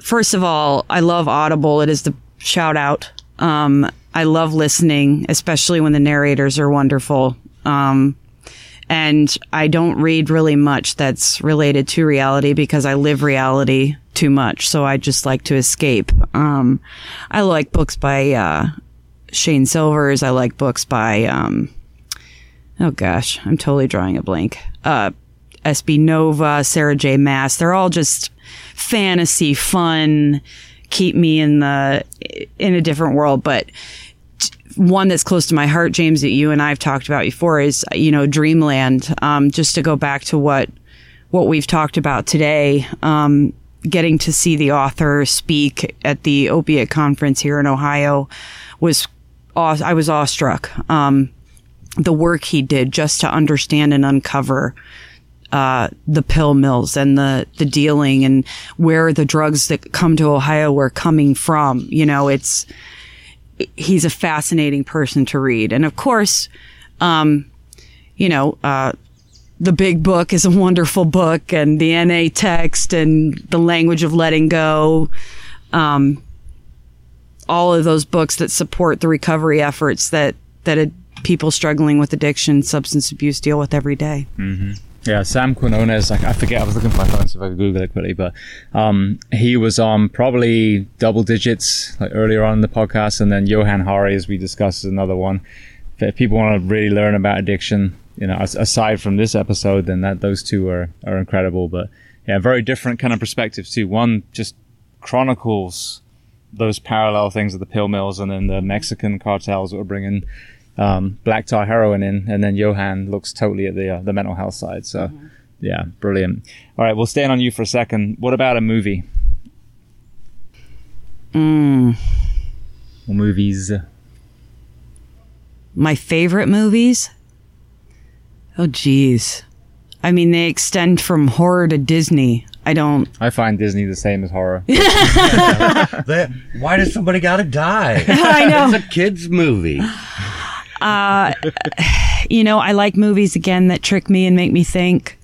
first of all, I love Audible. It is the shout out. Um, I love listening, especially when the narrators are wonderful. Um, and I don't read really much that's related to reality because I live reality too much. So I just like to escape. Um, I like books by uh, Shayne Silvers. I like books by um, oh gosh, I'm totally drawing a blank. Uh, SB Nova, Sarah J. Maas. They're all just fantasy, fun, keep me in the in a different world. But one that's close to my heart, James, that you and I have talked about before, is you know Dreamland. Um, just to go back to what what we've talked about today. Um, getting to see the author speak at the opiate conference here in Ohio was aw- I was awestruck. Um, the work he did just to understand and uncover uh, the pill mills and the the dealing and where the drugs that come to Ohio were coming from. You know, it's he's a fascinating person to read, and of course, um, you know. Uh, the big book is a wonderful book and the NA text and the language of letting go. Um, all of those books that support the recovery efforts that, that people struggling with addiction, substance abuse deal with every day. Yeah, Sam Quinones. Like I forget. I was looking for my phone, so if I could Google it quickly. But um, he was on probably double digits like earlier on in the podcast, and then Johann Hari, as we discussed, is another one. If people want to really learn about addiction, you know, aside from this episode, then that those two are are incredible. But yeah, very different kind of perspectives too. One just chronicles those parallel things of the pill mills, and then the Mexican cartels that were bringing um, black tar heroin in, and then Johann looks totally at the uh, the mental health side. So, yeah, brilliant. All right, we'll stand on you for a second. What about a movie? Mm. Or movies? My favorite movies? Oh, geez. I mean, they extend from horror to Disney. I don't. I find Disney the same as horror. [laughs] why does somebody gotta die? [laughs] I know. it's a kids movie. [laughs] [laughs] you know, I like movies again that trick me and make me think.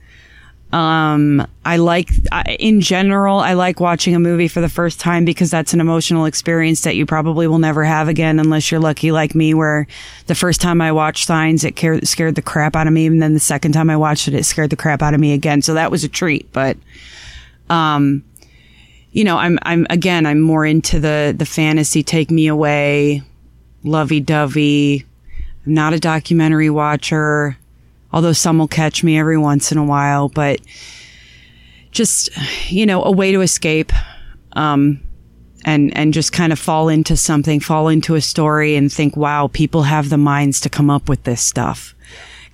Um, I like, I, in general, I like watching a movie for the first time because that's an emotional experience that you probably will never have again unless you're lucky like me, where the first time I watched Signs, it car- scared the crap out of me. And then the second time I watched it, it scared the crap out of me again. So that was a treat. But, um, you know, I'm, I'm, again, I'm more into the, the fantasy, take me away, lovey dovey. I'm not a documentary watcher, although some will catch me every once in a while, but just, you know, a way to escape, um, and, and just kind of fall into something, fall into a story and think, wow, people have the minds to come up with this stuff.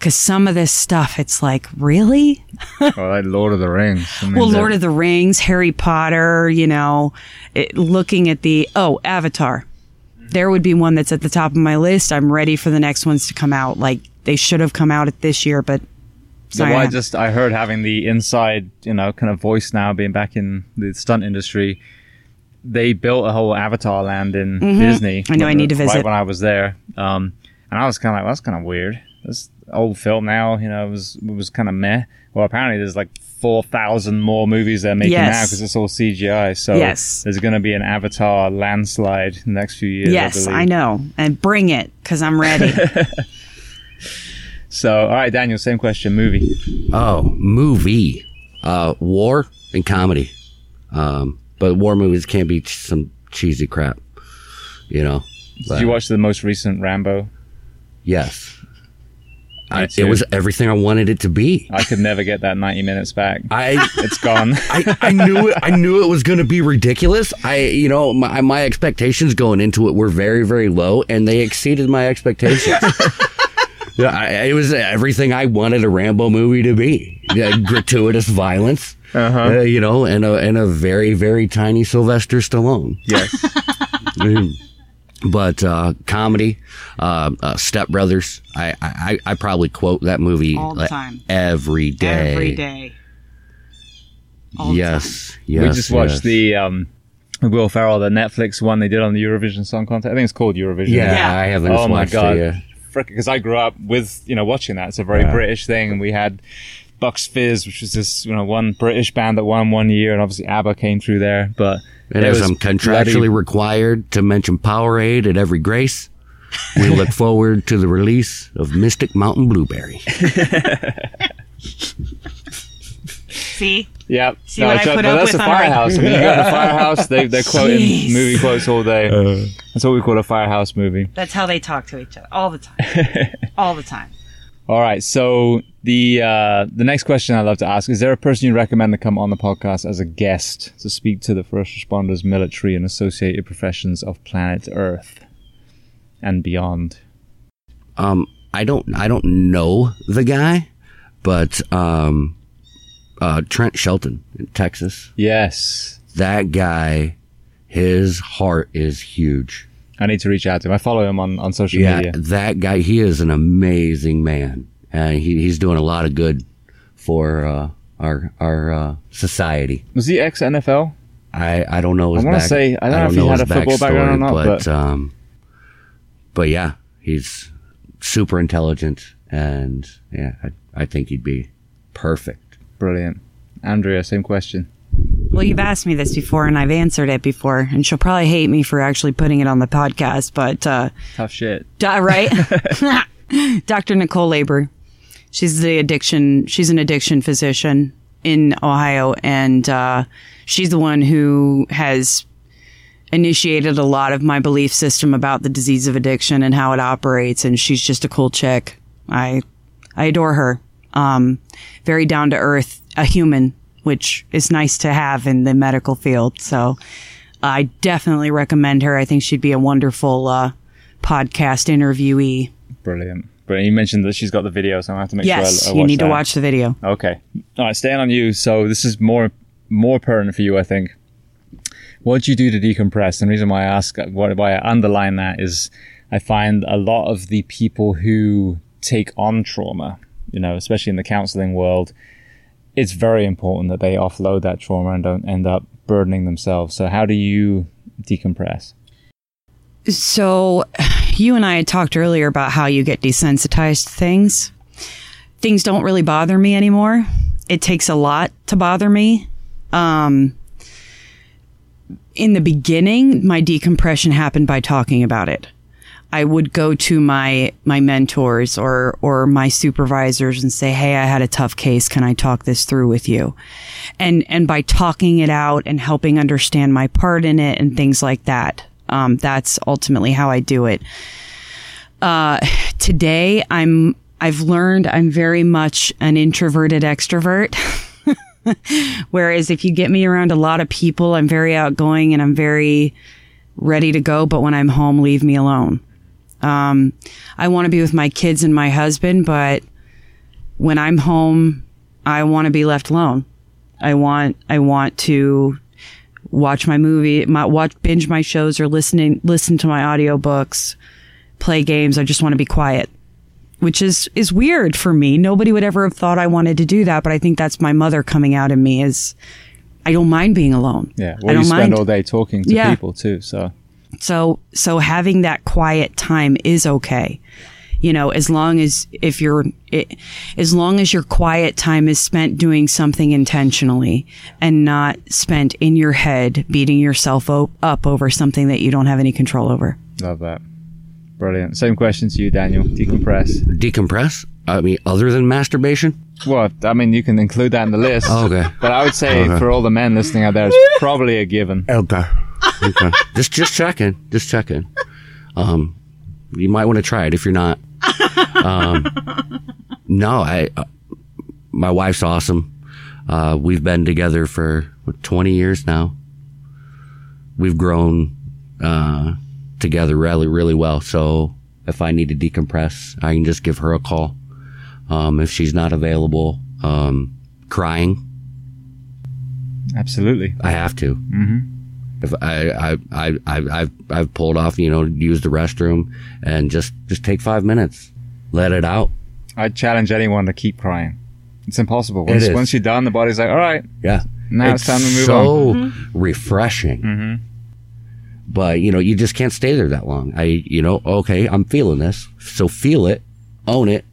Cause some of this stuff, it's like, really? [laughs] or like Lord of the Rings. I mean, Well, Lord of the Rings, Harry Potter, you know, it, looking at the, oh, Avatar. There would be one that's at the top of my list. I'm ready for the next ones to come out. Like they should have come out at this year, but So I just I heard having the inside, you know, kind of voice now, being back in the stunt industry. They built a whole Avatar land in Disney. Mm-hmm. I know, I need to right visit. when I was there, um, and I was kind of like, well, that's kind of weird. This old film now, you know, it was it was kind of meh. Well, apparently there's like four thousand more movies they're making Yes. now because it's all CGI. So Yes. there's going to be an Avatar landslide in the next few years. yes, I, I, know. And bring it because I'm ready. [laughs] So, all right, Daniel, same question. Movie. Oh, movie. Uh, war and comedy. Um, but war movies can't be some cheesy crap. You know? Did you watch the most recent Rambo? Yes. I, it was everything I wanted it to be. I could never get that 90 minutes back. I It's gone. [laughs] I, I knew it. I knew it was going to be ridiculous. I, you know, my my expectations going into it were very, very low, and they exceeded my expectations. [laughs] Yeah, I, it was everything I wanted a Rambo movie to be. Yeah, gratuitous violence, Uh-huh. uh, you know, and a and a very very tiny Sylvester Stallone. Yes. But uh, comedy, uh, uh, Step Brothers. I, I I probably quote that movie All the like, time. every day. Every day. All the yes, yes. we just watched yes. the um, Will Ferrell, the Netflix one they did on the Eurovision Song Contest. I think it's called Eurovision. Yeah, Yeah. I haven't Oh my watched god! it. yet. Because I grew up with you know watching that. It's a very Yeah. British thing, and we had Bucks Fizz, which was this you know one British band that won one year, and obviously ABBA came through there. But And it as was I'm contractually bloody- required to mention Powerade at every grace, we look [laughs] forward to the release of Mystic Mountain Blueberry. [laughs] See? yeah, See what I put but up that's with a on a reg- firehouse. I mean, you go to the firehouse, they they're quoting Jeez. movie quotes all day. Uh. That's what we call a firehouse movie. That's how they talk to each other all the time. [laughs] all the time. All right. So the uh, the next question I'd love to ask is: There a person you recommend to come on the podcast as a guest to speak to the first responders, military, and associated professions of planet Earth and beyond? Um, I don't, I don't know the guy, but um, uh, Trent Shelton in Texas. Yes, That guy, his heart is huge. I need to reach out to him. I follow him on on social media. Yeah, media. that guy, he is an amazing man. Uh, he, he's doing a lot of good for uh, our our uh, society. Was he ex NFL? I, I don't know his I wanna say- I don't know if he had a football background or not, but but- um, but yeah, he's super intelligent, and yeah, I, I think he'd be perfect. Brilliant. Andrea, same question. Well, you've asked me this before and I've answered it before, and she'll probably hate me for actually putting it on the podcast, but, uh, Tough shit. Di- right? [laughs] [laughs] Dr. Nicole Labor. She's the addiction. She's an addiction physician in Ohio, and uh, she's the one who has initiated a lot of my belief system about the disease of addiction and how it operates. And she's just a cool chick. I I adore her. Um, very down to earth, a human, which is nice to have in the medical field. So I definitely recommend her. I think she'd be a wonderful uh, podcast interviewee. Brilliant. But you mentioned that she's got the video, so I have to make Yes, sure I, I you need that. to watch the video. Okay. All right, staying on you. So this is more more pertinent for you, I think. What do you do to decompress? And the reason why I ask, why I underline that is, I find a lot of the people who take on trauma, you know, especially in the counseling world, it's very important that they offload that trauma and don't end up burdening themselves. So how do you decompress? So, you and I had talked earlier about how you get desensitized to things. Things don't really bother me anymore. It takes a lot to bother me. Um, in the beginning, my decompression happened by talking about it. I would go to my my mentors or or my supervisors and say, "Hey, I had a tough case. Can I talk this through with you?" And and by talking it out and helping understand my part in it and things like that, um, that's ultimately how I do it. Uh, today, I'm I've learned I'm very much an introverted extrovert. [laughs] Whereas if you get me around a lot of people, I'm very outgoing and I'm very ready to go. But when I'm home, leave me alone. Um, I want to be with my kids and my husband, but when I'm home, I want to be left alone. I want, I want to watch my movie, my, watch, binge my shows or listening, listen to my audiobooks, play games. I just want to be quiet, which is, is weird for me. Nobody would ever have thought I wanted to do that, but I think that's my mother coming out in me is I don't mind being alone. Yeah. I Well, you don't spend mind. all day talking to Yeah. people too. So So so having that quiet time is okay. You know, as long as if you're it, as long as your quiet time is spent doing something intentionally and not spent in your head beating yourself o- up over something that you don't have any control over. love that. Brilliant. Same question to you, Daniel. Decompress. Decompress? I mean, other than masturbation? Well, I mean, you can include that in the list. Okay. But I would say Okay. for all the men listening out there, it's probably a given. Okay. Okay. just just checking. Just checking. Um, you might want to try it if you're not. Um, no, I. Uh, my wife's awesome. Uh, we've been together for what, 20 years now. We've grown uh, together really, really well. So If I need to decompress, I can just give her a call. Um, if she's not available, um, crying, Absolutely. I have to. Mm-hmm. If I, I, I, I, I've, I've pulled off, you know, use the restroom and just, just take five minutes, let it out. I challenge anyone to keep crying. It's impossible. Once, is. once you're done, the body's like, all right, Yeah. Now it's time to move on. so refreshing. Mm-hmm. But, you know, you just can't stay there that long. I, you know, okay, I'm feeling this. So feel it, own it,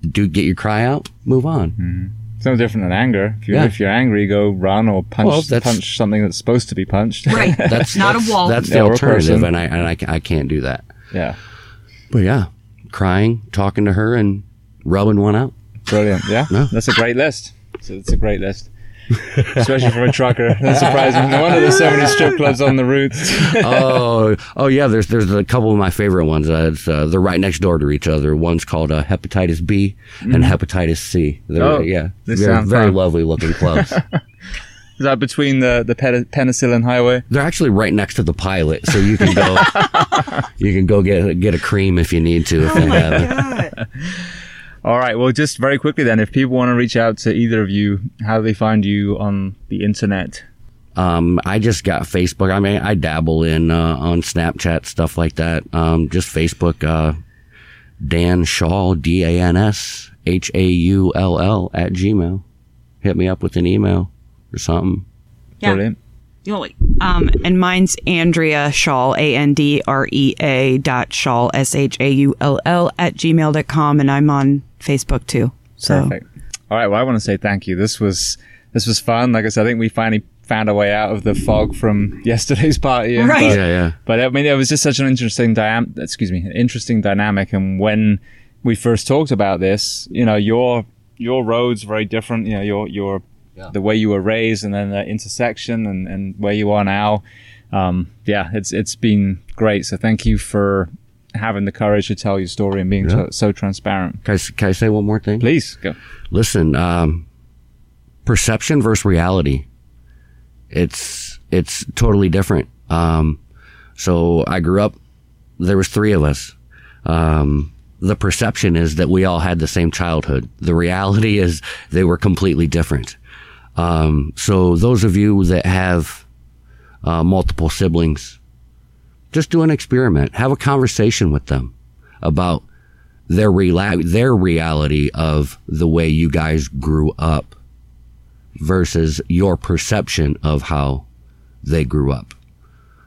do get your cry out, move on. Mm-hmm. It's no different than anger. If you're, Yeah. if you're angry, go run or punch, Well, punch something that's supposed to be punched. Right. [laughs] That's Not a wall. That's the or a alternative, and I and I, I can't do that. yeah. But yeah, crying, talking to her, and rubbing one out. Brilliant. Yeah. No. That's a great list. So it's a great list. [laughs] Especially for a trucker. That's surprising. One of the so many strip clubs on the routes. [laughs] oh, oh yeah. There's there's a couple of my favorite ones. Uh, it's, uh, they're right next door to each other. One's called uh, hepatitis B and hepatitis C. They're. Oh, yeah, they they're very fun. lovely looking clubs. [laughs] Is that between the, the pen- penicillin highway? they're actually right next to the pilot, so you can go you can go get get a cream if you need to. If they have it. All right. Well, just very quickly then, if people want to reach out to either of you, how do they find you on the internet? Um, I just got Facebook. I mean, I dabble in uh, on Snapchat stuff like that. Um, just Facebook. Uh, Dan Shaull, D A N S H A U L L at Gmail. Hit me up with an email or something. Yeah. Brilliant. You know, like, um, and mine's Andrea Shaull, A N D R E A dot Shaull, S H A U L L at gmail.com. And I'm on Facebook too. So, Perfect. All right. Well, I want to say thank you. This was this was fun. Like I said, I think we finally found our way out of the fog from [laughs] yesterday's party. and- Right. But, Yeah, yeah. but I mean, it was just such an interesting dynamic. Excuse me, an interesting dynamic. And when we first talked about this, you know, your your road's very different. You know, your your Yeah. the way you were raised, and then the intersection, and and where you are now. Um, yeah, it's it's been great. So thank you for having the courage to tell your story and being so, so transparent. Can I, s- can I say one more thing? Please go. listen, um, perception versus reality. It's it's totally different. Um, so I grew up. There was three of us. Um, the perception is that we all had the same childhood. The reality is they were completely different. Um, so those of you that have uh, multiple siblings, just do an experiment. Have a conversation with them about their rela- their reality of the way you guys grew up versus your perception of how they grew up.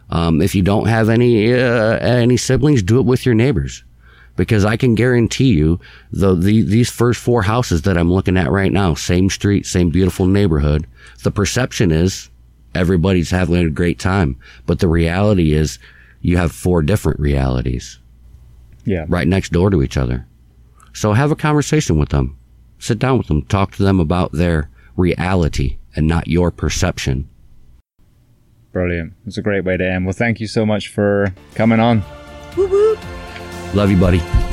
Um, if you don't have any uh, any siblings, do it with your neighbors, because I can guarantee you, the, the these first four houses that I'm looking at right now, same street, same beautiful neighborhood. The perception is everybody's having a great time, but the reality is you have four different realities Yeah. right next door to each other. So have a conversation with them. Sit down with them. Talk to them about their reality and not your perception. Brilliant. It's a great way to end. Well, thank you so much for coming on. Love you, buddy.